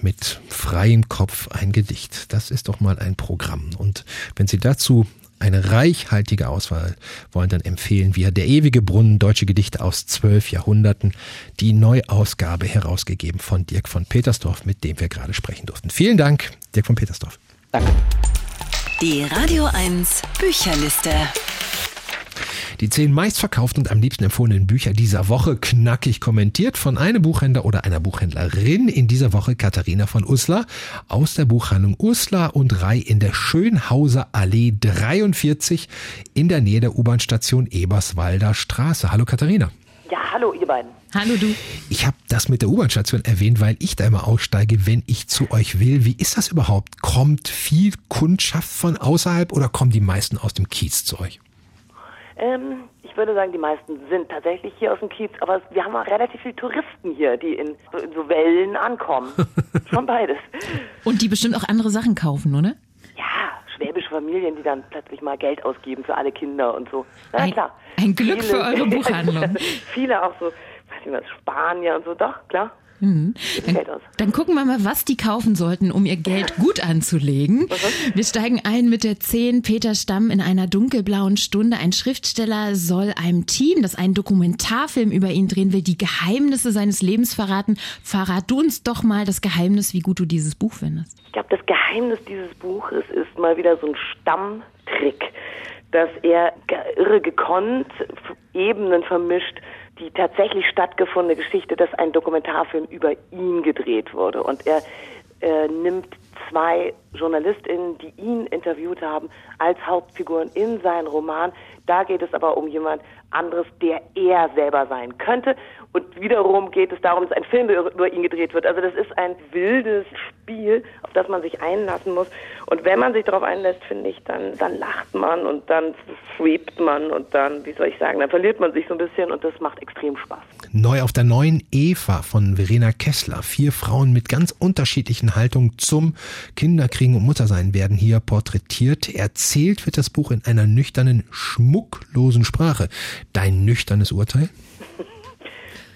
mit freiem Kopf ein Gedicht. Das ist doch mal ein Programm. Und wenn Sie dazu eine reichhaltige Auswahl wollen, dann empfehlen wir Der ewige Brunnen, deutsche Gedichte aus zwölf Jahrhunderten, die Neuausgabe herausgegeben von Dirk von Petersdorf, mit dem wir gerade sprechen durften. Vielen Dank, Dirk von Petersdorf.
Danke.
Die Radio 1 Bücherliste.
Die zehn meistverkauften und am liebsten empfohlenen Bücher dieser Woche knackig kommentiert von einem Buchhändler oder einer Buchhändlerin. In dieser Woche Katharina von Uslar aus der Buchhandlung Uslar und Rai in der Schönhauser Allee 43 in der Nähe der U-Bahn-Station Eberswalder Straße. Hallo Katharina.
Ja, hallo ihr beiden.
Hallo du.
Ich habe das mit der U-Bahn-Station erwähnt, weil ich da immer aussteige, wenn ich zu euch will. Wie ist das überhaupt? Kommt viel Kundschaft von außerhalb oder kommen die meisten aus dem Kiez zu euch?
Ähm, ich würde sagen, die meisten sind tatsächlich hier aus dem Kiez, aber wir haben auch relativ viele Touristen hier, die in so, in so Wellen ankommen. Schon beides.
Und die bestimmt auch andere Sachen kaufen, oder?
Ja, schwäbische Familien, die dann plötzlich mal Geld ausgeben für alle Kinder und so. Na
Ein-
klar.
ein Glück für eure Buchhandlung.
viele auch so, weiß nicht was, Spanier und so, doch, klar.
Mhm.
Aus.
Dann gucken wir mal, was die kaufen sollten, um ihr Geld gut anzulegen. Wir steigen ein mit der 10 Peter Stamm in einer dunkelblauen Stunde. Ein Schriftsteller soll einem Team, das einen Dokumentarfilm über ihn drehen will, die Geheimnisse seines Lebens verraten. Verrat du uns doch mal das Geheimnis, wie gut du dieses Buch findest.
Ich glaube, das Geheimnis dieses Buches ist mal wieder so ein Stammtrick, dass er irre gekonnt Ebenen vermischt, die tatsächlich stattgefundene Geschichte, dass ein Dokumentarfilm über ihn gedreht wurde. Und er äh, nimmt zwei JournalistInnen, die ihn interviewt haben, als Hauptfiguren in seinen Roman. Da geht es aber um jemand anderes, der er selber sein könnte. Und wiederum geht es darum, dass ein Film über ihn gedreht wird. Also das ist ein wildes Spiel, auf das man sich einlassen muss. Und wenn man sich darauf einlässt, finde ich, dann, dann lacht man und dann schwebt man und dann, wie soll ich sagen, dann verliert man sich so ein bisschen und das macht extrem Spaß.
Neu auf der neuen Eva von Verena Kessler. Vier Frauen mit ganz unterschiedlichen Haltungen zum Kinderkriegen und Muttersein werden hier porträtiert. Erzählt wird das Buch in einer nüchternen, schmucklosen Sprache. Dein nüchternes Urteil?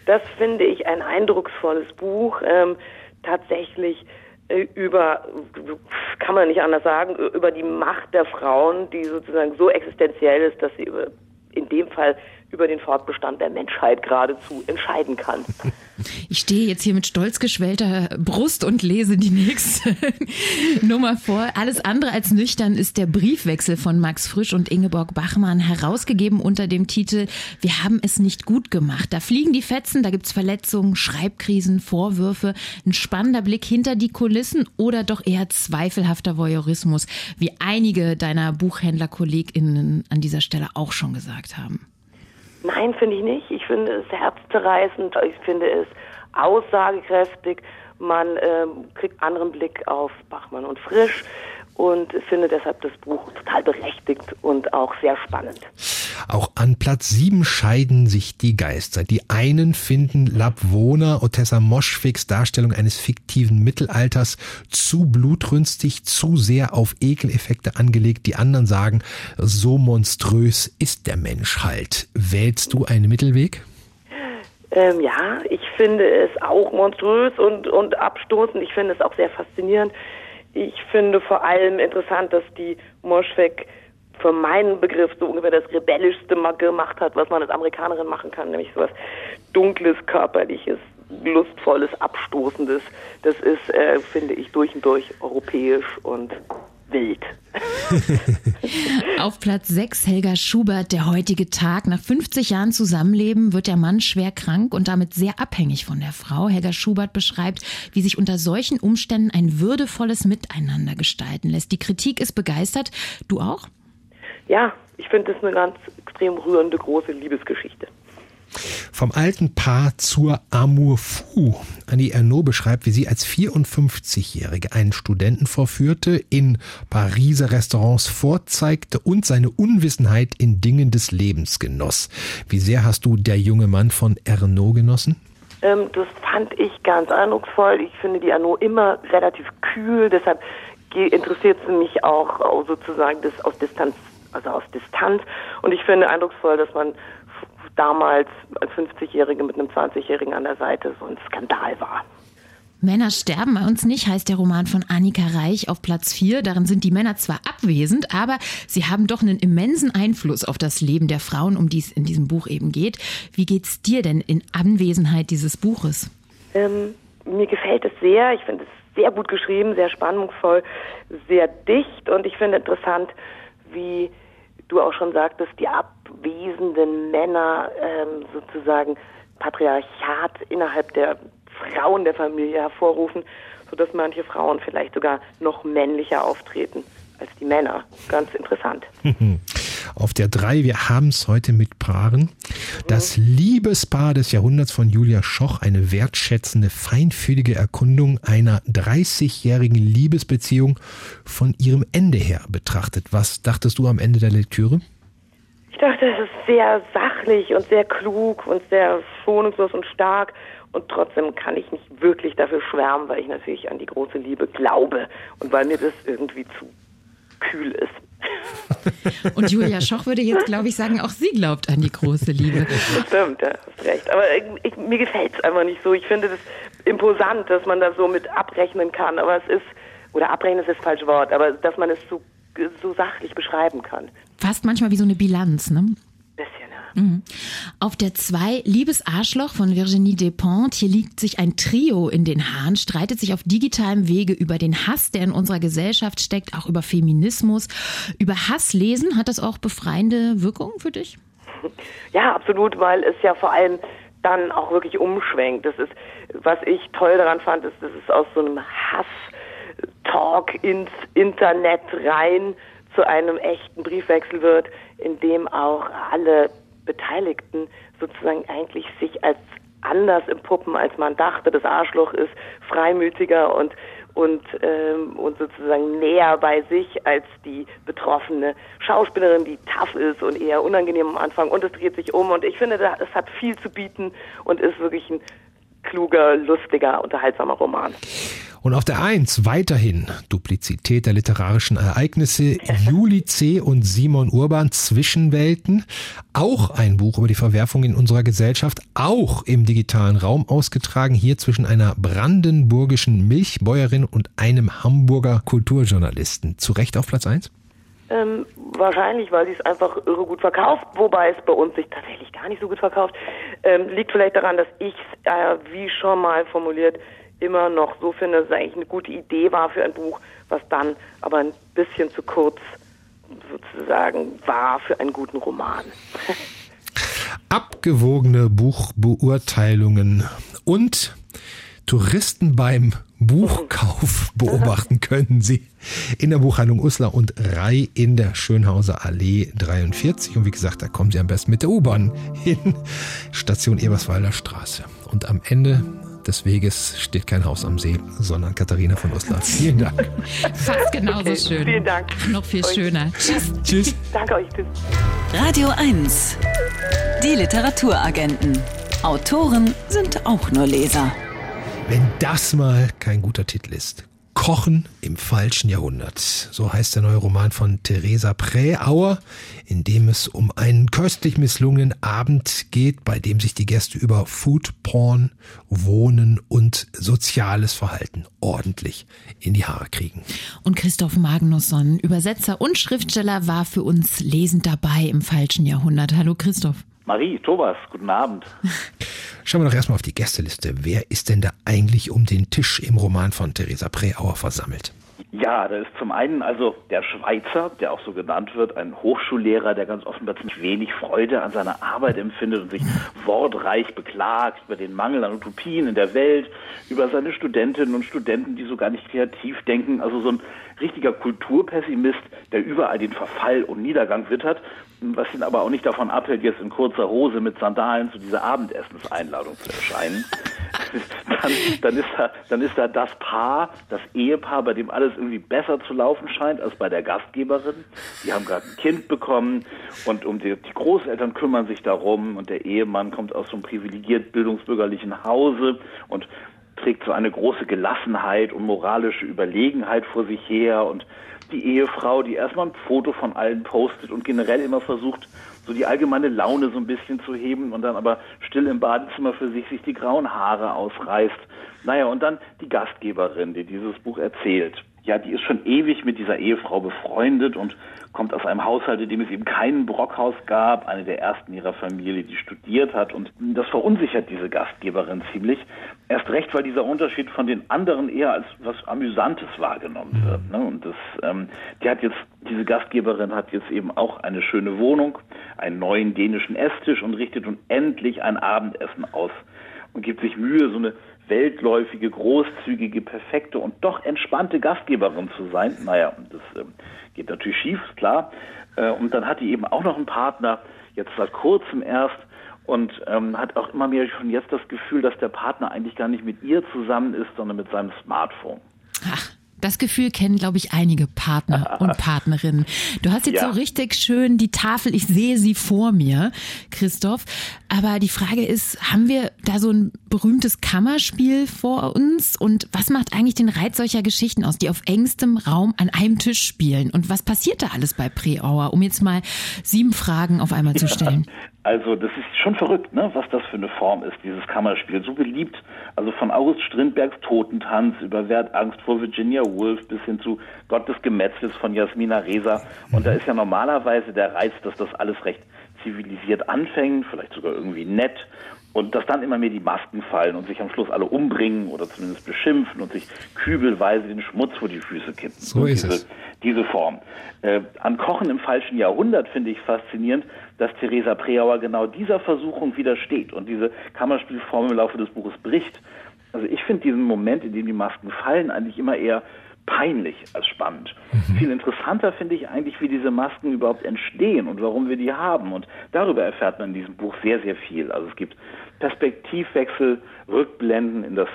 Das finde ich ein eindrucksvolles Buch. Ähm, tatsächlich äh, über, kann man nicht anders sagen, über die Macht der Frauen, die sozusagen so existenziell ist, dass sie über, in dem Fall über den Fortbestand der Menschheit geradezu entscheiden kann.
Ich stehe jetzt hier mit stolz geschwellter Brust und lese die nächste Nummer vor. Alles andere als nüchtern ist der Briefwechsel von Max Frisch und Ingeborg Bachmann, herausgegeben unter dem Titel Wir haben es nicht gut gemacht. Da fliegen die Fetzen, da gibt's Verletzungen, Schreibkrisen, Vorwürfe, ein spannender Blick hinter die Kulissen oder doch eher zweifelhafter Voyeurismus, wie einige deiner BuchhändlerkollegInnen an dieser Stelle auch schon gesagt haben.
Nein, finde ich nicht. Ich finde es herzzerreißend. Ich finde es aussagekräftig. Man ähm, kriegt anderen Blick auf Bachmann und Frisch und finde deshalb das Buch total berechtigt und auch sehr spannend.
Auch an Platz sieben scheiden sich die Geister. Die einen finden Labwohner Otessa Moschwigs Darstellung eines fiktiven Mittelalters zu blutrünstig, zu sehr auf Ekeleffekte angelegt. Die anderen sagen, so monströs ist der Mensch halt. Wählst du einen Mittelweg?
Ähm, ja, ich finde es auch monströs und, und abstoßend. Ich finde es auch sehr faszinierend. Ich finde vor allem interessant, dass die Moschweg für meinen Begriff so ungefähr das Rebellischste mal gemacht hat, was man als Amerikanerin machen kann, nämlich sowas Dunkles, Körperliches, Lustvolles, Abstoßendes. Das ist, äh, finde ich, durch und durch europäisch und wild.
Auf Platz 6 Helga Schubert, der heutige Tag. Nach 50 Jahren Zusammenleben wird der Mann schwer krank und damit sehr abhängig von der Frau. Helga Schubert beschreibt, wie sich unter solchen Umständen ein würdevolles Miteinander gestalten lässt. Die Kritik ist begeistert. Du auch?
Ja, ich finde das eine ganz extrem rührende, große Liebesgeschichte.
Vom alten Paar zur Amour fou. Annie Ernaux beschreibt, wie sie als 54-Jährige einen Studenten vorführte, in Pariser Restaurants vorzeigte und seine Unwissenheit in Dingen des Lebens genoss. Wie sehr hast du der junge Mann von Ernaux genossen?
Ähm, das fand ich ganz eindrucksvoll. Ich finde die Arnaud immer relativ kühl, deshalb interessiert sie mich auch sozusagen das aus Distanz, also aus Distanz. Und ich finde eindrucksvoll, dass man damals als 50-Jährige mit einem 20-Jährigen an der Seite so ein Skandal war.
Männer sterben bei uns nicht, heißt der Roman von Annika Reich auf Platz 4. Darin sind die Männer zwar abwesend, aber sie haben doch einen immensen Einfluss auf das Leben der Frauen, um die es in diesem Buch eben geht. Wie geht's dir denn in Anwesenheit dieses Buches?
Ähm, mir gefällt es sehr. Ich finde es sehr gut geschrieben, sehr spannungsvoll, sehr dicht und ich finde interessant, wie du auch schon sagtest, die abwesenden Männer ähm, sozusagen Patriarchat innerhalb der Frauen der Familie hervorrufen, sodass manche Frauen vielleicht sogar noch männlicher auftreten als die Männer. Ganz interessant.
Auf der 3, wir haben es heute mit Paaren. Das Liebespaar des Jahrhunderts von Julia Schoch, eine wertschätzende, feinfühlige Erkundung einer 30-jährigen Liebesbeziehung von ihrem Ende her betrachtet. Was dachtest du am Ende der Lektüre?
Ich dachte, es ist sehr sachlich und sehr klug und sehr schonungslos und stark. Und trotzdem kann ich nicht wirklich dafür schwärmen, weil ich natürlich an die große Liebe glaube und weil mir das irgendwie zu kühl ist.
Und Julia Schoch würde jetzt, glaube ich, sagen, auch sie glaubt an die große Liebe.
Stimmt, ja, hast recht. Aber ich, ich, mir gefällt es einfach nicht so. Ich finde das imposant, dass man das so mit abrechnen kann. Aber es ist, oder abrechnen ist das falsche Wort, aber dass man es so, so sachlich beschreiben kann.
Fast manchmal wie so eine Bilanz, ne?
Bisschen,
Mhm. Auf der 2 Liebes Arschloch von Virginie Despentes. Hier liegt sich ein Trio in den Haaren, streitet sich auf digitalem Wege über den Hass, der in unserer Gesellschaft steckt, auch über Feminismus. Über Hass lesen, hat das auch befreiende Wirkung für dich?
Ja, absolut, weil es ja vor allem dann auch wirklich umschwenkt. Das ist, was ich toll daran fand, ist, dass es aus so einem Hass-Talk ins Internet rein zu einem echten Briefwechsel wird, in dem auch alle Beteiligten sozusagen eigentlich sich als anders empuppen, als man dachte. Das Arschloch ist freimütiger und und ähm, und sozusagen näher bei sich als die betroffene Schauspielerin, die tough ist und eher unangenehm am Anfang. Und es dreht sich um und ich finde, es hat viel zu bieten und ist wirklich ein kluger, lustiger, unterhaltsamer Roman.
Und auf der Eins weiterhin Duplizität der literarischen Ereignisse, Juli C. und Simon Urban Zwischenwelten, auch ein Buch über die Verwerfung in unserer Gesellschaft, auch im digitalen Raum ausgetragen, hier zwischen einer brandenburgischen Milchbäuerin und einem Hamburger Kulturjournalisten. Zu Recht auf Platz eins?
Ähm, wahrscheinlich, weil sie es einfach irre gut verkauft, wobei es bei uns sich tatsächlich gar nicht so gut verkauft. Ähm, liegt vielleicht daran, dass ich es, äh, wie schon mal formuliert, immer noch so finde, dass es eigentlich eine gute Idee war für ein Buch, was dann aber ein bisschen zu kurz sozusagen war für einen guten Roman.
Abgewogene Buchbeurteilungen und Touristen beim Buchkauf beobachten können Sie in der Buchhandlung Uslar und Rai in der Schönhauser Allee 43. Und wie gesagt, da kommen Sie am besten mit der U-Bahn hin. Station Eberswalder Straße. Und am Ende des Weges steht kein Haus am See, sondern Katharina von Uslar. Vielen Dank.
Fast genauso
Okay,
schön.
vielen Dank.
Noch viel
Und-
schöner. Tschüss.
Tschüss.
Danke euch. Tschüss.
Radio 1. Die Literaturagenten. Autoren sind auch nur Leser.
Wenn das mal kein guter Titel ist. Kochen im falschen Jahrhundert. So heißt der neue Roman von Theresa Präauer, in dem es um einen köstlich misslungenen Abend geht, bei dem sich die Gäste über Food Porn, Wohnen und soziales Verhalten ordentlich in die Haare kriegen.
Und Christoph Magnusson, Übersetzer und Schriftsteller, war für uns lesend dabei im falschen Jahrhundert. Hallo Christoph.
Marie, Thomas, guten Abend.
Schauen wir doch erstmal auf die Gästeliste. Wer ist denn da eigentlich um den Tisch im Roman von Theresa Präauer versammelt?
Ja, da ist zum einen also der Schweizer, der auch so genannt wird, ein Hochschullehrer, der ganz offenbar ziemlich wenig Freude an seiner Arbeit empfindet und sich wortreich beklagt über den Mangel an Utopien in der Welt, über seine Studentinnen und Studenten, die so gar nicht kreativ denken. Also so ein richtiger Kulturpessimist, der überall den Verfall und Niedergang wittert, was ihn aber auch nicht davon abhält, jetzt in kurzer Hose mit Sandalen zu dieser Abendessenseinladung zu erscheinen. dann, dann, ist da, dann ist da das Paar, das Ehepaar, bei dem alles irgendwie besser zu laufen scheint als bei der Gastgeberin. Die haben gerade ein Kind bekommen und um die, die Großeltern kümmern sich darum und der Ehemann kommt aus so einem privilegiert bildungsbürgerlichen Hause und trägt so eine große Gelassenheit und moralische Überlegenheit vor sich her und die Ehefrau, die erstmal ein Foto von allen postet und generell immer versucht, so die allgemeine Laune so ein bisschen zu heben und dann aber still im Badezimmer für sich sich die grauen Haare ausreißt. Naja, und dann die Gastgeberin, die dieses Buch erzählt. Ja, die ist schon ewig mit dieser Ehefrau befreundet und kommt aus einem Haushalt, in dem es eben keinen Brockhaus gab, eine der ersten ihrer Familie, die studiert hat. Und das verunsichert diese Gastgeberin ziemlich. Erst recht, weil dieser Unterschied von den anderen eher als was Amüsantes wahrgenommen wird. Ne? Und das, ähm, die hat jetzt, diese Gastgeberin hat jetzt eben auch eine schöne Wohnung, einen neuen dänischen Esstisch und richtet nun endlich ein Abendessen aus und gibt sich Mühe, so eine weltläufige, großzügige, perfekte und doch entspannte Gastgeberin zu sein. Naja, das ähm, geht natürlich schief, klar. Äh, und dann hat die eben auch noch einen Partner, jetzt seit kurzem erst, und ähm, hat auch immer mehr schon jetzt das Gefühl, dass der Partner eigentlich gar nicht mit ihr zusammen ist, sondern mit seinem Smartphone.
Ach. Das Gefühl kennen, glaube ich, einige Partner und Partnerinnen. Du hast jetzt ja. so richtig schön die Tafel, ich sehe sie vor mir, Christoph. Aber die Frage ist, haben wir da so ein berühmtes Kammerspiel vor uns? Und was macht eigentlich den Reiz solcher Geschichten aus, die auf engstem Raum an einem Tisch spielen? Und was passiert da alles bei Preauer, um jetzt mal sieben Fragen auf einmal zu stellen?
Also das ist schon verrückt, ne, was das für eine Form ist, dieses Kammerspiel. So beliebt, also von August Strindbergs Totentanz über Wer hat Angst vor Virginia Woolf bis hin zu Gott des Gemetzels von Jasmina Reza. Und da ist ja normalerweise der Reiz, dass das alles recht zivilisiert anfängt, vielleicht sogar irgendwie nett und dass dann immer mehr die Masken fallen und sich am Schluss alle umbringen oder zumindest beschimpfen und sich kübelweise den Schmutz vor die Füße kippen.
So ist
diese,
es.
Diese Form. Äh, an Kochen im falschen Jahrhundert finde ich faszinierend, dass Theresa Preauer genau dieser Versuchung widersteht und diese Kammerspielform im Laufe des Buches bricht. Also ich finde diesen Moment, in dem die Masken fallen, eigentlich immer eher peinlich als spannend. Mhm. Viel interessanter finde ich eigentlich, wie diese Masken überhaupt entstehen und warum wir die haben. Und darüber erfährt man in diesem Buch sehr, sehr viel. Also es gibt Perspektivwechsel, Rückblenden in das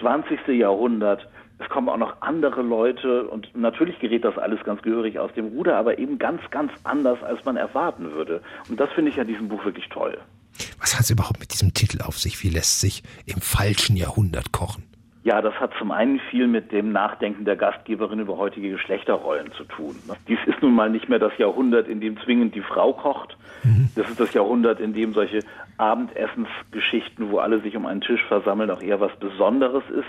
20. Jahrhundert. Es kommen auch noch andere Leute und natürlich gerät das alles ganz gehörig aus dem Ruder, aber eben ganz, ganz anders, als man erwarten würde. Und das finde ich an diesem Buch wirklich toll.
Was hat es überhaupt mit diesem Titel auf sich? Wie lässt sich im falschen Jahrhundert kochen?
Ja, das hat zum einen viel mit dem Nachdenken der Gastgeberin über heutige Geschlechterrollen zu tun. Dies ist nun mal nicht mehr das Jahrhundert, in dem zwingend die Frau kocht. Mhm. Das ist das Jahrhundert, in dem solche Abendessensgeschichten, wo alle sich um einen Tisch versammeln, auch eher was Besonderes ist.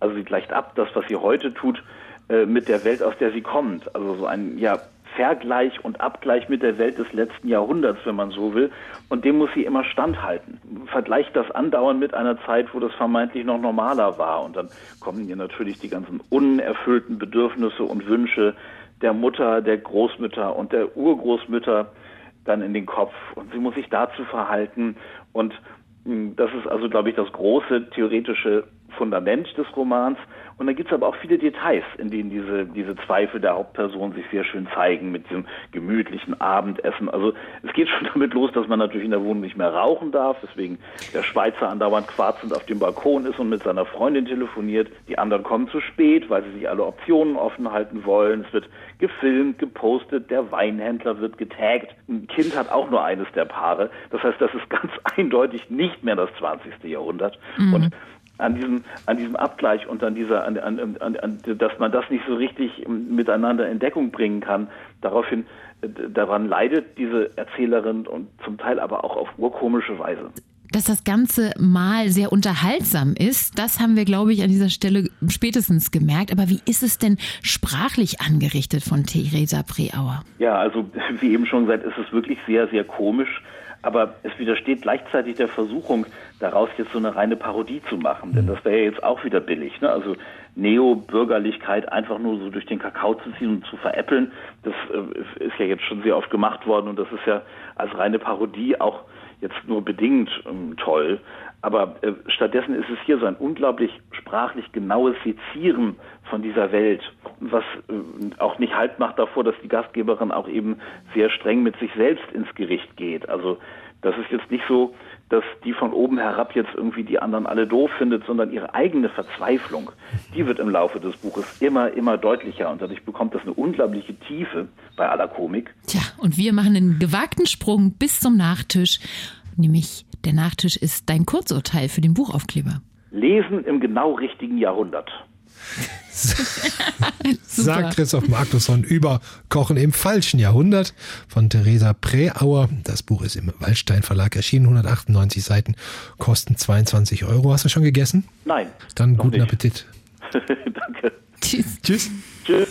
Also sie gleicht ab, das, was sie heute tut, äh, mit der Welt, aus der sie kommt. Also so ein ja Vergleich und Abgleich mit der Welt des letzten Jahrhunderts, wenn man so will. Und dem muss sie immer standhalten. Vergleicht das andauernd mit einer Zeit, wo das vermeintlich noch normaler war. Und dann kommen ihr natürlich die ganzen unerfüllten Bedürfnisse und Wünsche der Mutter, der Großmütter und der Urgroßmütter dann in den Kopf. Und sie muss sich dazu verhalten. Und hm, das ist also, glaube ich, das große theoretische Fundament des Romans. Und dann gibt es aber auch viele Details, in denen diese, diese Zweifel der Hauptperson sich sehr schön zeigen mit diesem gemütlichen Abendessen. Also es geht schon damit los, dass man natürlich in der Wohnung nicht mehr rauchen darf, deswegen der Schweizer andauernd quarzend auf dem Balkon ist und mit seiner Freundin telefoniert. Die anderen kommen zu spät, weil sie sich alle Optionen offen halten wollen. Es wird gefilmt, gepostet, der Weinhändler wird getaggt. Ein Kind hat auch nur eines der Paare. Das heißt, das ist ganz eindeutig nicht mehr das 20. Jahrhundert. Mhm. Und an diesem, an diesem Abgleich und an dieser, an, an, an, dass man das nicht so richtig miteinander in Deckung bringen kann. Daraufhin, äh, daran leidet diese Erzählerin und zum Teil aber auch auf urkomische Weise.
Dass das Ganze mal sehr unterhaltsam ist, das haben wir, glaube ich, an dieser Stelle spätestens gemerkt. Aber wie ist es denn sprachlich angerichtet von Theresa Preauer?
Ja, also wie eben schon gesagt, ist es wirklich sehr, sehr komisch aber es widersteht gleichzeitig der Versuchung, daraus jetzt so eine reine Parodie zu machen, denn das wäre ja jetzt auch wieder billig. Ne? Also Neobürgerlichkeit einfach nur so durch den Kakao zu ziehen und zu veräppeln. Das äh, ist ja jetzt schon sehr oft gemacht worden und das ist ja als reine Parodie auch jetzt nur bedingt ähm, toll. Aber äh, stattdessen ist es hier so ein unglaublich sprachlich genaues Sezieren von dieser Welt, was äh, auch nicht Halt macht davor, dass die Gastgeberin auch eben sehr streng mit sich selbst ins Gericht geht. Also das ist jetzt nicht so, dass die von oben herab jetzt irgendwie die anderen alle doof findet, sondern ihre eigene Verzweiflung, die wird im Laufe des Buches immer, immer deutlicher und dadurch bekommt das eine unglaubliche Tiefe bei aller Komik.
Tja, und wir machen einen gewagten Sprung bis zum Nachtisch, nämlich der Nachtisch ist dein Kurzurteil für den Buchaufkleber.
Lesen im genau richtigen Jahrhundert.
Sagt Christoph Magnusson über Kochen im falschen Jahrhundert von Theresa Präauer. Das Buch ist im Waldstein Verlag erschienen, 198 Seiten, kosten 22 Euro. Hast du schon gegessen?
Nein.
Dann guten nicht. Appetit.
Danke.
Tschüss.
Tschüss.
Tschüss.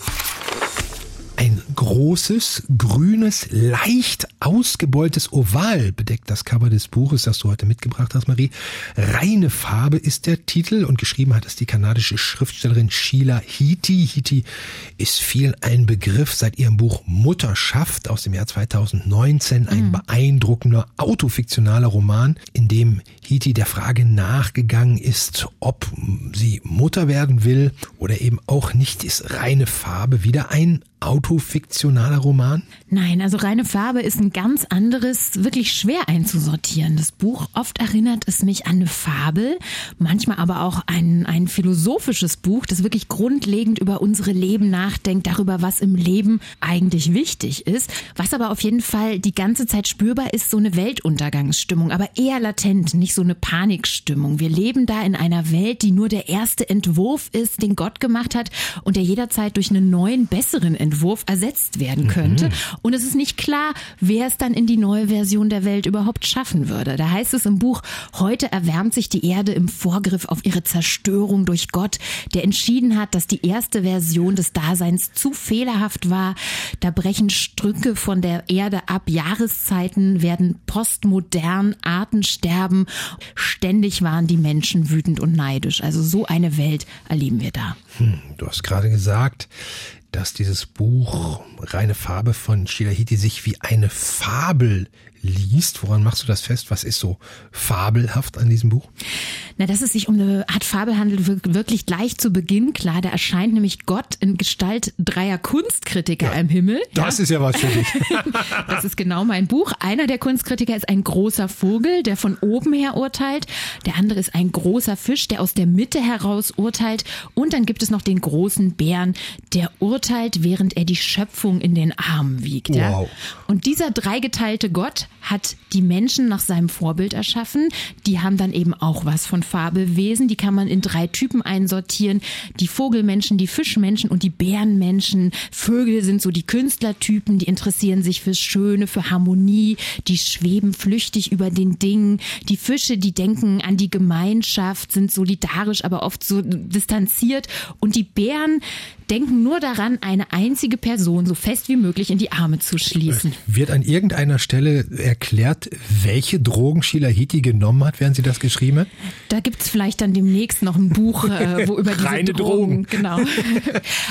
Großes, grünes, leicht ausgebeultes Oval bedeckt das Cover des Buches, das du heute mitgebracht hast, Marie. Reine Farbe ist der Titel und geschrieben hat es die kanadische Schriftstellerin Sheila Hiti. Hiti ist viel ein Begriff seit ihrem Buch Mutterschaft aus dem Jahr 2019. Ein mhm. beeindruckender autofiktionaler Roman, in dem Hiti der Frage nachgegangen ist, ob sie Mutter werden will oder eben auch nicht, ist reine Farbe wieder ein autofiktionaler Roman?
Nein, also reine Farbe ist ein ganz anderes, wirklich schwer einzusortierendes Buch. Oft erinnert es mich an eine Fabel, manchmal aber auch ein, ein philosophisches Buch, das wirklich grundlegend über unsere Leben nachdenkt, darüber, was im Leben eigentlich wichtig ist. Was aber auf jeden Fall die ganze Zeit spürbar ist, so eine Weltuntergangsstimmung, aber eher latent, nicht so eine Panikstimmung. Wir leben da in einer Welt, die nur der erste Entwurf ist, den Gott gemacht hat und der jederzeit durch einen neuen, besseren Entwurf Entwurf ersetzt werden könnte. Mhm. Und es ist nicht klar, wer es dann in die neue Version der Welt überhaupt schaffen würde. Da heißt es im Buch, heute erwärmt sich die Erde im Vorgriff auf ihre Zerstörung durch Gott, der entschieden hat, dass die erste Version des Daseins zu fehlerhaft war. Da brechen Strücke von der Erde ab, Jahreszeiten werden postmodern, Arten sterben. Ständig waren die Menschen wütend und neidisch. Also so eine Welt erleben wir da.
Hm, du hast gerade gesagt, dass dieses Buch Reine Farbe von Shilahiti sich wie eine Fabel liest. Woran machst du das fest? Was ist so fabelhaft an diesem Buch?
Na, dass es sich um eine Art Fabel handelt, wirklich gleich zu Beginn klar. Da erscheint nämlich Gott in Gestalt dreier Kunstkritiker ja, im Himmel.
Das ja. ist ja was für dich.
das ist genau mein Buch. Einer der Kunstkritiker ist ein großer Vogel, der von oben her urteilt. Der andere ist ein großer Fisch, der aus der Mitte heraus urteilt. Und dann gibt es noch den großen Bären, der urteilt, während er die Schöpfung in den Armen wiegt. Wow. Ja? Und dieser dreigeteilte Gott hat die Menschen nach seinem Vorbild erschaffen. Die haben dann eben auch was von Fabelwesen. Die kann man in drei Typen einsortieren. Die Vogelmenschen, die Fischmenschen und die Bärenmenschen. Vögel sind so die Künstlertypen, die interessieren sich fürs Schöne, für Harmonie. Die schweben flüchtig über den Dingen. Die Fische, die denken an die Gemeinschaft, sind solidarisch, aber oft so distanziert. Und die Bären, denken nur daran, eine einzige Person so fest wie möglich in die Arme zu schließen.
Wird an irgendeiner Stelle erklärt, welche Drogen Sheila Hiti genommen hat, während sie das geschrieben hat?
Da gibt es vielleicht dann demnächst noch ein Buch, äh, wo über diese
Reine
Drogen,
Drogen.
Genau.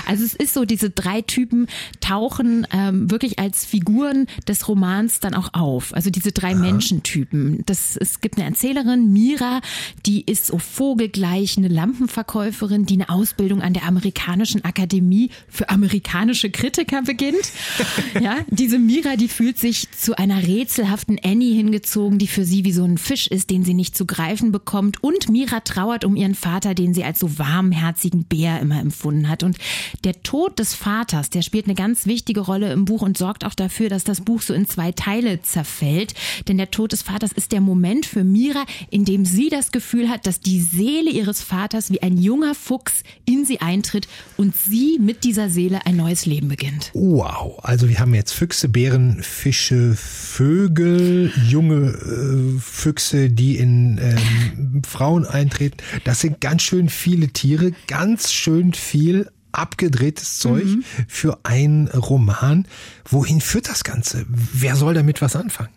Also es ist so, diese drei Typen tauchen ähm, wirklich als Figuren des Romans dann auch auf. Also diese drei Aha. Menschentypen. Das, es gibt eine Erzählerin, Mira, die ist so vogelgleich, eine Lampenverkäuferin, die eine Ausbildung an der amerikanischen Akademie für amerikanische Kritiker beginnt. Ja, diese Mira, die fühlt sich zu einer rätselhaften Annie hingezogen, die für sie wie so ein Fisch ist, den sie nicht zu greifen bekommt. Und Mira trauert um ihren Vater, den sie als so warmherzigen Bär immer empfunden hat. Und der Tod des Vaters, der spielt eine ganz wichtige Rolle im Buch und sorgt auch dafür, dass das Buch so in zwei Teile zerfällt. Denn der Tod des Vaters ist der Moment für Mira, in dem sie das Gefühl hat, dass die Seele ihres Vaters wie ein junger Fuchs in sie eintritt und sie mit dieser Seele ein neues Leben beginnt.
Wow, also wir haben jetzt Füchse, Bären, Fische, Vögel, junge äh, Füchse, die in ähm, Frauen eintreten. Das sind ganz schön viele Tiere, ganz schön viel abgedrehtes Zeug mhm. für einen Roman. Wohin führt das Ganze? Wer soll damit was anfangen?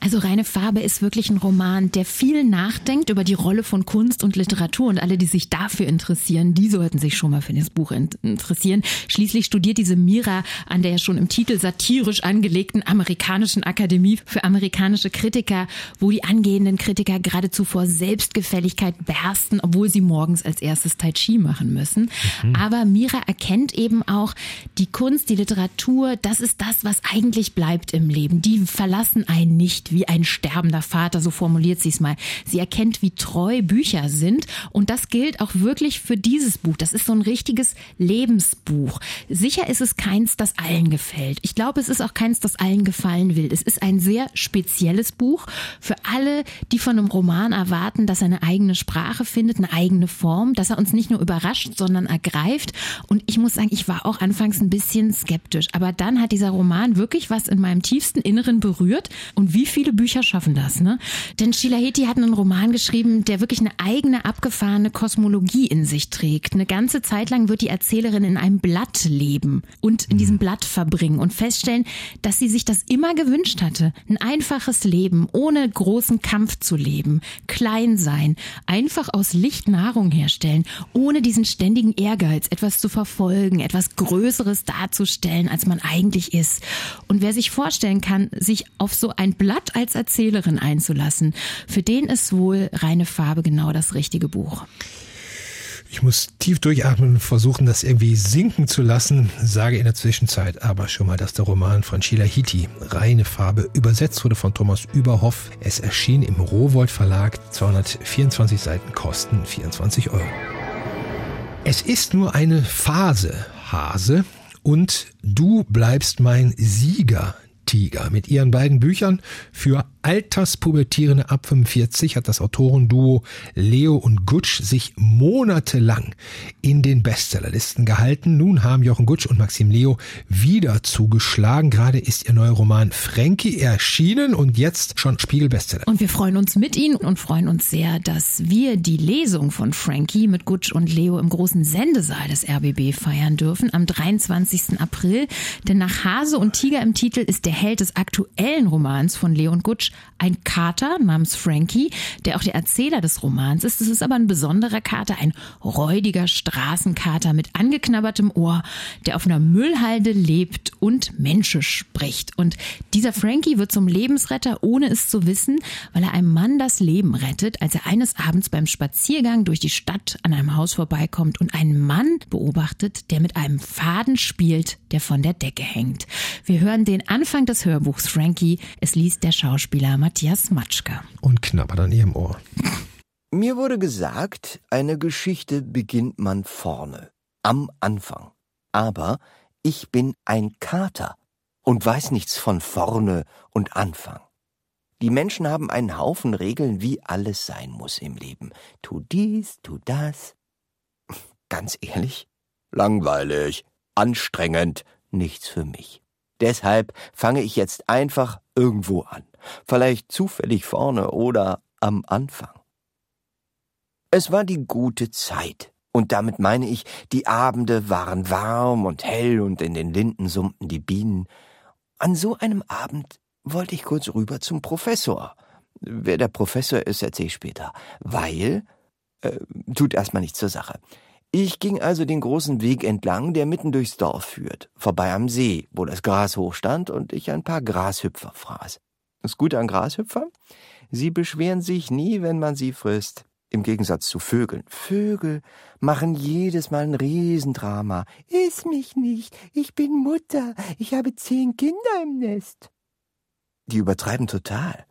Also Reine Farbe ist wirklich ein Roman, der viel nachdenkt über die Rolle von Kunst und Literatur und alle, die sich dafür interessieren, die sollten sich schon mal für das Buch interessieren. Schließlich studiert diese Mira an der schon im Titel satirisch angelegten amerikanischen Akademie für amerikanische Kritiker, wo die angehenden Kritiker geradezu vor Selbstgefälligkeit bersten, obwohl sie morgens als erstes Tai Chi machen müssen. Mhm. Aber Mira erkennt eben auch, die Kunst, die Literatur, das ist das, was eigentlich bleibt im Leben. Die verlassen einen nicht wie ein sterbender Vater, so formuliert sie es mal. Sie erkennt, wie treu Bücher sind und das gilt auch wirklich für dieses Buch. Das ist so ein richtiges Lebensbuch. Sicher ist es keins, das allen gefällt. Ich glaube, es ist auch keins, das allen gefallen will. Es ist ein sehr spezielles Buch für alle, die von einem Roman erwarten, dass er eine eigene Sprache findet, eine eigene Form, dass er uns nicht nur überrascht, sondern ergreift. Und ich muss sagen, ich war auch anfangs ein bisschen skeptisch. Aber dann hat dieser Roman wirklich was in meinem tiefsten Inneren berührt. Und wie viele Bücher schaffen das, ne? Denn Sheila Heti hat einen Roman geschrieben, der wirklich eine eigene abgefahrene Kosmologie in sich trägt. Eine ganze Zeit lang wird die Erzählerin in einem Blatt leben und in diesem Blatt verbringen und feststellen, dass sie sich das immer gewünscht hatte. Ein einfaches Leben, ohne großen Kampf zu leben, klein sein, einfach aus Licht Nahrung herstellen, ohne diesen ständigen Ehrgeiz, etwas zu verfolgen, etwas Größeres darzustellen, als man eigentlich ist. Und wer sich vorstellen kann, sich auf so ein Blatt als Erzählerin einzulassen, für den ist wohl reine Farbe genau das richtige Buch.
Ich muss tief durchatmen und versuchen, das irgendwie sinken zu lassen, sage in der Zwischenzeit aber schon mal, dass der Roman von Sheila Hiti, Reine Farbe, übersetzt wurde von Thomas Überhoff. Es erschien im Rowold Verlag, 224 Seiten kosten 24 Euro. Es ist nur eine Phase, Hase, und du bleibst mein Sieger, Tiger. Mit ihren beiden Büchern für Alterspubertierende ab 45 hat das Autorenduo Leo und Gutsch sich monatelang in den Bestsellerlisten gehalten. Nun haben Jochen Gutsch und Maxim Leo wieder zugeschlagen. Gerade ist ihr neuer Roman Frankie erschienen und jetzt schon Spiegel-Bestseller.
Und wir freuen uns mit Ihnen und freuen uns sehr, dass wir die Lesung von Frankie mit Gutsch und Leo im großen Sendesaal des RBB feiern dürfen am 23. April. Denn nach Hase und Tiger im Titel ist der Held des aktuellen Romans von Leo und Gutsch ein Kater namens Frankie, der auch der Erzähler des Romans ist. Es ist aber ein besonderer Kater, ein räudiger Straßenkater mit angeknabbertem Ohr, der auf einer Müllhalde lebt und Menschen spricht. Und dieser Frankie wird zum Lebensretter, ohne es zu wissen, weil er einem Mann das Leben rettet, als er eines Abends beim Spaziergang durch die Stadt an einem Haus vorbeikommt und einen Mann beobachtet, der mit einem Faden spielt, der von der Decke hängt. Wir hören den Anfang des Hörbuchs Frankie. Es liest der Schauspieler Matthias Matschke.
Und knabbert an ihrem Ohr.
Mir wurde gesagt, eine Geschichte beginnt man vorne, am Anfang. Aber ich bin ein Kater und weiß nichts von vorne und Anfang. Die Menschen haben einen Haufen Regeln, wie alles sein muss im Leben. Tu dies, tu das. Ganz ehrlich? Langweilig, anstrengend, nichts für mich. Deshalb fange ich jetzt einfach irgendwo an. Vielleicht zufällig vorne oder am Anfang. Es war die gute Zeit. Und damit meine ich, die Abende waren warm und hell und in den Linden summten die Bienen. An so einem Abend wollte ich kurz rüber zum Professor. Wer der Professor ist, erzähl ich später. Weil, äh, tut erstmal nichts zur Sache. Ich ging also den großen Weg entlang, der mitten durchs Dorf führt, vorbei am See, wo das Gras hoch stand und ich ein paar Grashüpfer fraß. Das Gute an Grashüpfern? Sie beschweren sich nie, wenn man sie frisst. Im Gegensatz zu Vögeln. Vögel machen jedes Mal ein Riesendrama. Iss mich nicht, ich bin Mutter, ich habe zehn Kinder im Nest. Die übertreiben total.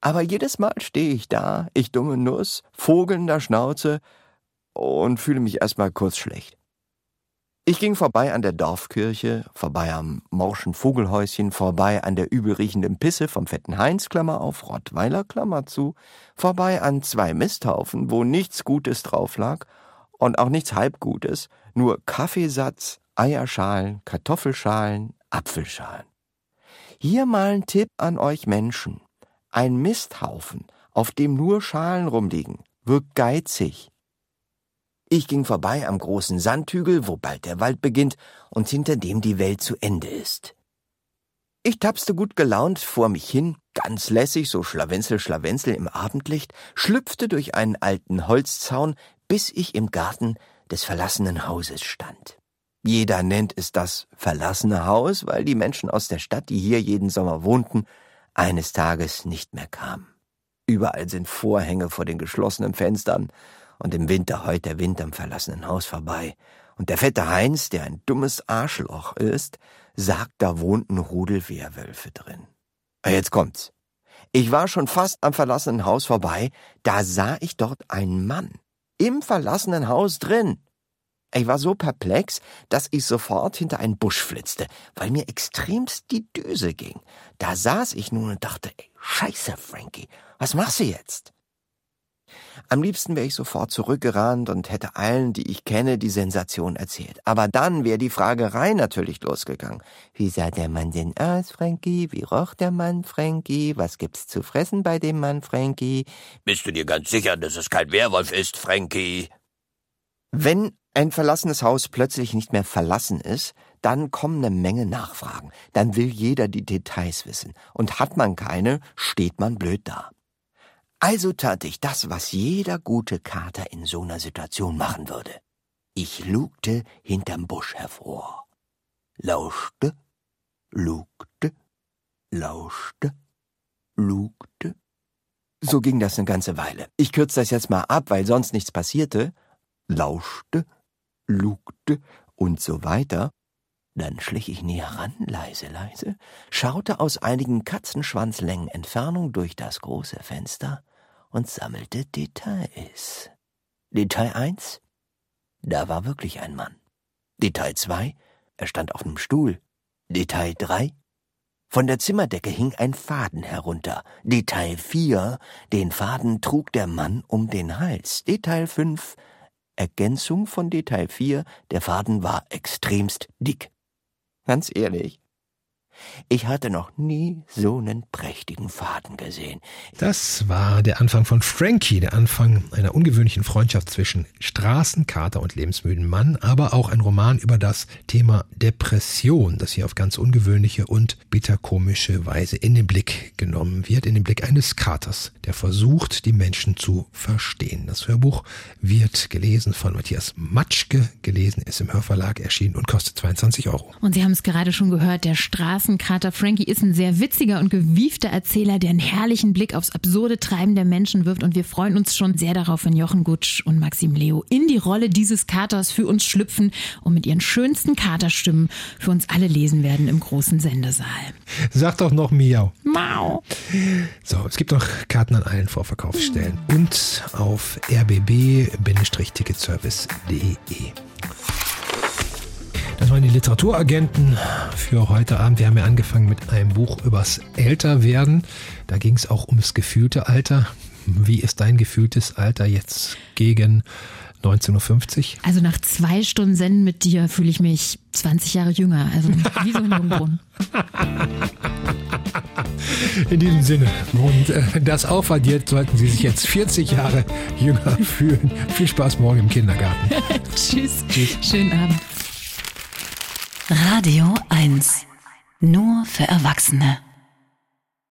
Aber jedes Mal stehe ich da, ich dumme Nuss, Vogel in der Schnauze, und fühle mich erstmal kurz schlecht. Ich ging vorbei an der Dorfkirche, vorbei am morschen Vogelhäuschen, vorbei an der übelriechenden Pisse vom fetten Heinz, Klammer auf, Rottweiler, Klammer zu, vorbei an zwei Misthaufen, wo nichts Gutes drauf lag und auch nichts Halbgutes, nur Kaffeesatz, Eierschalen, Kartoffelschalen, Apfelschalen. Hier mal ein Tipp an euch Menschen. Ein Misthaufen, auf dem nur Schalen rumliegen, wirkt geizig. Ich ging vorbei am großen Sandhügel, wo bald der Wald beginnt und hinter dem die Welt zu Ende ist. Ich tapste gut gelaunt vor mich hin, ganz lässig, so Schlawenzel, Schlawenzel im Abendlicht, schlüpfte durch einen alten Holzzaun, bis ich im Garten des verlassenen Hauses stand. Jeder nennt es das verlassene Haus, weil die Menschen aus der Stadt, die hier jeden Sommer wohnten, eines Tages nicht mehr kamen. Überall sind Vorhänge vor den geschlossenen Fenstern, und im Winter heut der Wind am verlassenen Haus vorbei. Und der fette Heinz, der ein dummes Arschloch ist, sagt, da wohnten Rudel Wehrwölfe drin. Jetzt kommt's. Ich war schon fast am verlassenen Haus vorbei, da sah ich dort einen Mann. Im verlassenen Haus drin. Ich war so perplex, dass ich sofort hinter einen Busch flitzte, weil mir extremst die Düse ging. Da saß ich nun und dachte, ey, scheiße, Frankie, was machst du jetzt? Am liebsten wäre ich sofort zurückgerannt und hätte allen, die ich kenne, die Sensation erzählt. Aber dann wäre die Fragerei natürlich losgegangen. Wie sah der Mann denn aus, Frankie? Wie roch der Mann, Frankie? Was gibt's zu fressen bei dem Mann, Frankie?
Bist du dir ganz sicher, dass es kein Werwolf ist, Frankie?
Wenn ein verlassenes Haus plötzlich nicht mehr verlassen ist, dann kommen eine Menge Nachfragen. Dann will jeder die Details wissen. Und hat man keine, steht man blöd da. Also tat ich das, was jeder gute Kater in so einer Situation machen würde. Ich lugte hinterm Busch hervor, lauschte, lugte, lauschte, lugte. So ging das eine ganze Weile. Ich kürze das jetzt mal ab, weil sonst nichts passierte. Lauschte, lugte und so weiter. Dann schlich ich näher ran, leise, leise, schaute aus einigen Katzenschwanzlängen Entfernung durch das große Fenster und sammelte Details. Detail 1? Da war wirklich ein Mann. Detail 2? Er stand auf einem Stuhl. Detail 3? Von der Zimmerdecke hing ein Faden herunter. Detail 4? Den Faden trug der Mann um den Hals. Detail 5? Ergänzung von Detail 4, der Faden war extremst dick. Ganz ehrlich, ich hatte noch nie so einen prächtigen Faden gesehen.
Das war der Anfang von Frankie, der Anfang einer ungewöhnlichen Freundschaft zwischen Straßenkater und lebensmüden Mann, aber auch ein Roman über das Thema Depression, das hier auf ganz ungewöhnliche und bitterkomische Weise in den Blick genommen wird, in den Blick eines Katers, der versucht, die Menschen zu verstehen. Das Hörbuch wird gelesen von Matthias Matschke, gelesen ist im Hörverlag erschienen und kostet 22 Euro.
Und Sie haben es gerade schon gehört, der Straßen Straßenkater Frankie ist ein sehr witziger und gewiefter Erzähler, der einen herrlichen Blick aufs absurde Treiben der Menschen wirft. Und wir freuen uns schon sehr darauf, wenn Jochen Gutsch und Maxim Leo in die Rolle dieses Katers für uns schlüpfen und mit ihren schönsten Katerstimmen für uns alle lesen werden im großen Sendesaal.
Sag doch noch Miau.
Mau.
So, es gibt noch Karten an allen Vorverkaufsstellen und auf rbb-ticketservice.de. Das waren die Literaturagenten für heute Abend. Wir haben ja angefangen mit einem Buch übers Älterwerden. Da ging es auch ums gefühlte Alter. Wie ist dein gefühltes Alter jetzt gegen 19.50 Uhr?
Also nach zwei Stunden Senden mit dir fühle ich mich 20 Jahre jünger. Also wie so ein Jungbrunnen.
In diesem Sinne. Und äh, das aufaddiert sollten Sie sich jetzt 40 Jahre jünger fühlen. Viel Spaß morgen im Kindergarten.
Tschüss. Tschüss. Schönen Abend.
Radio 1. Nur für Erwachsene.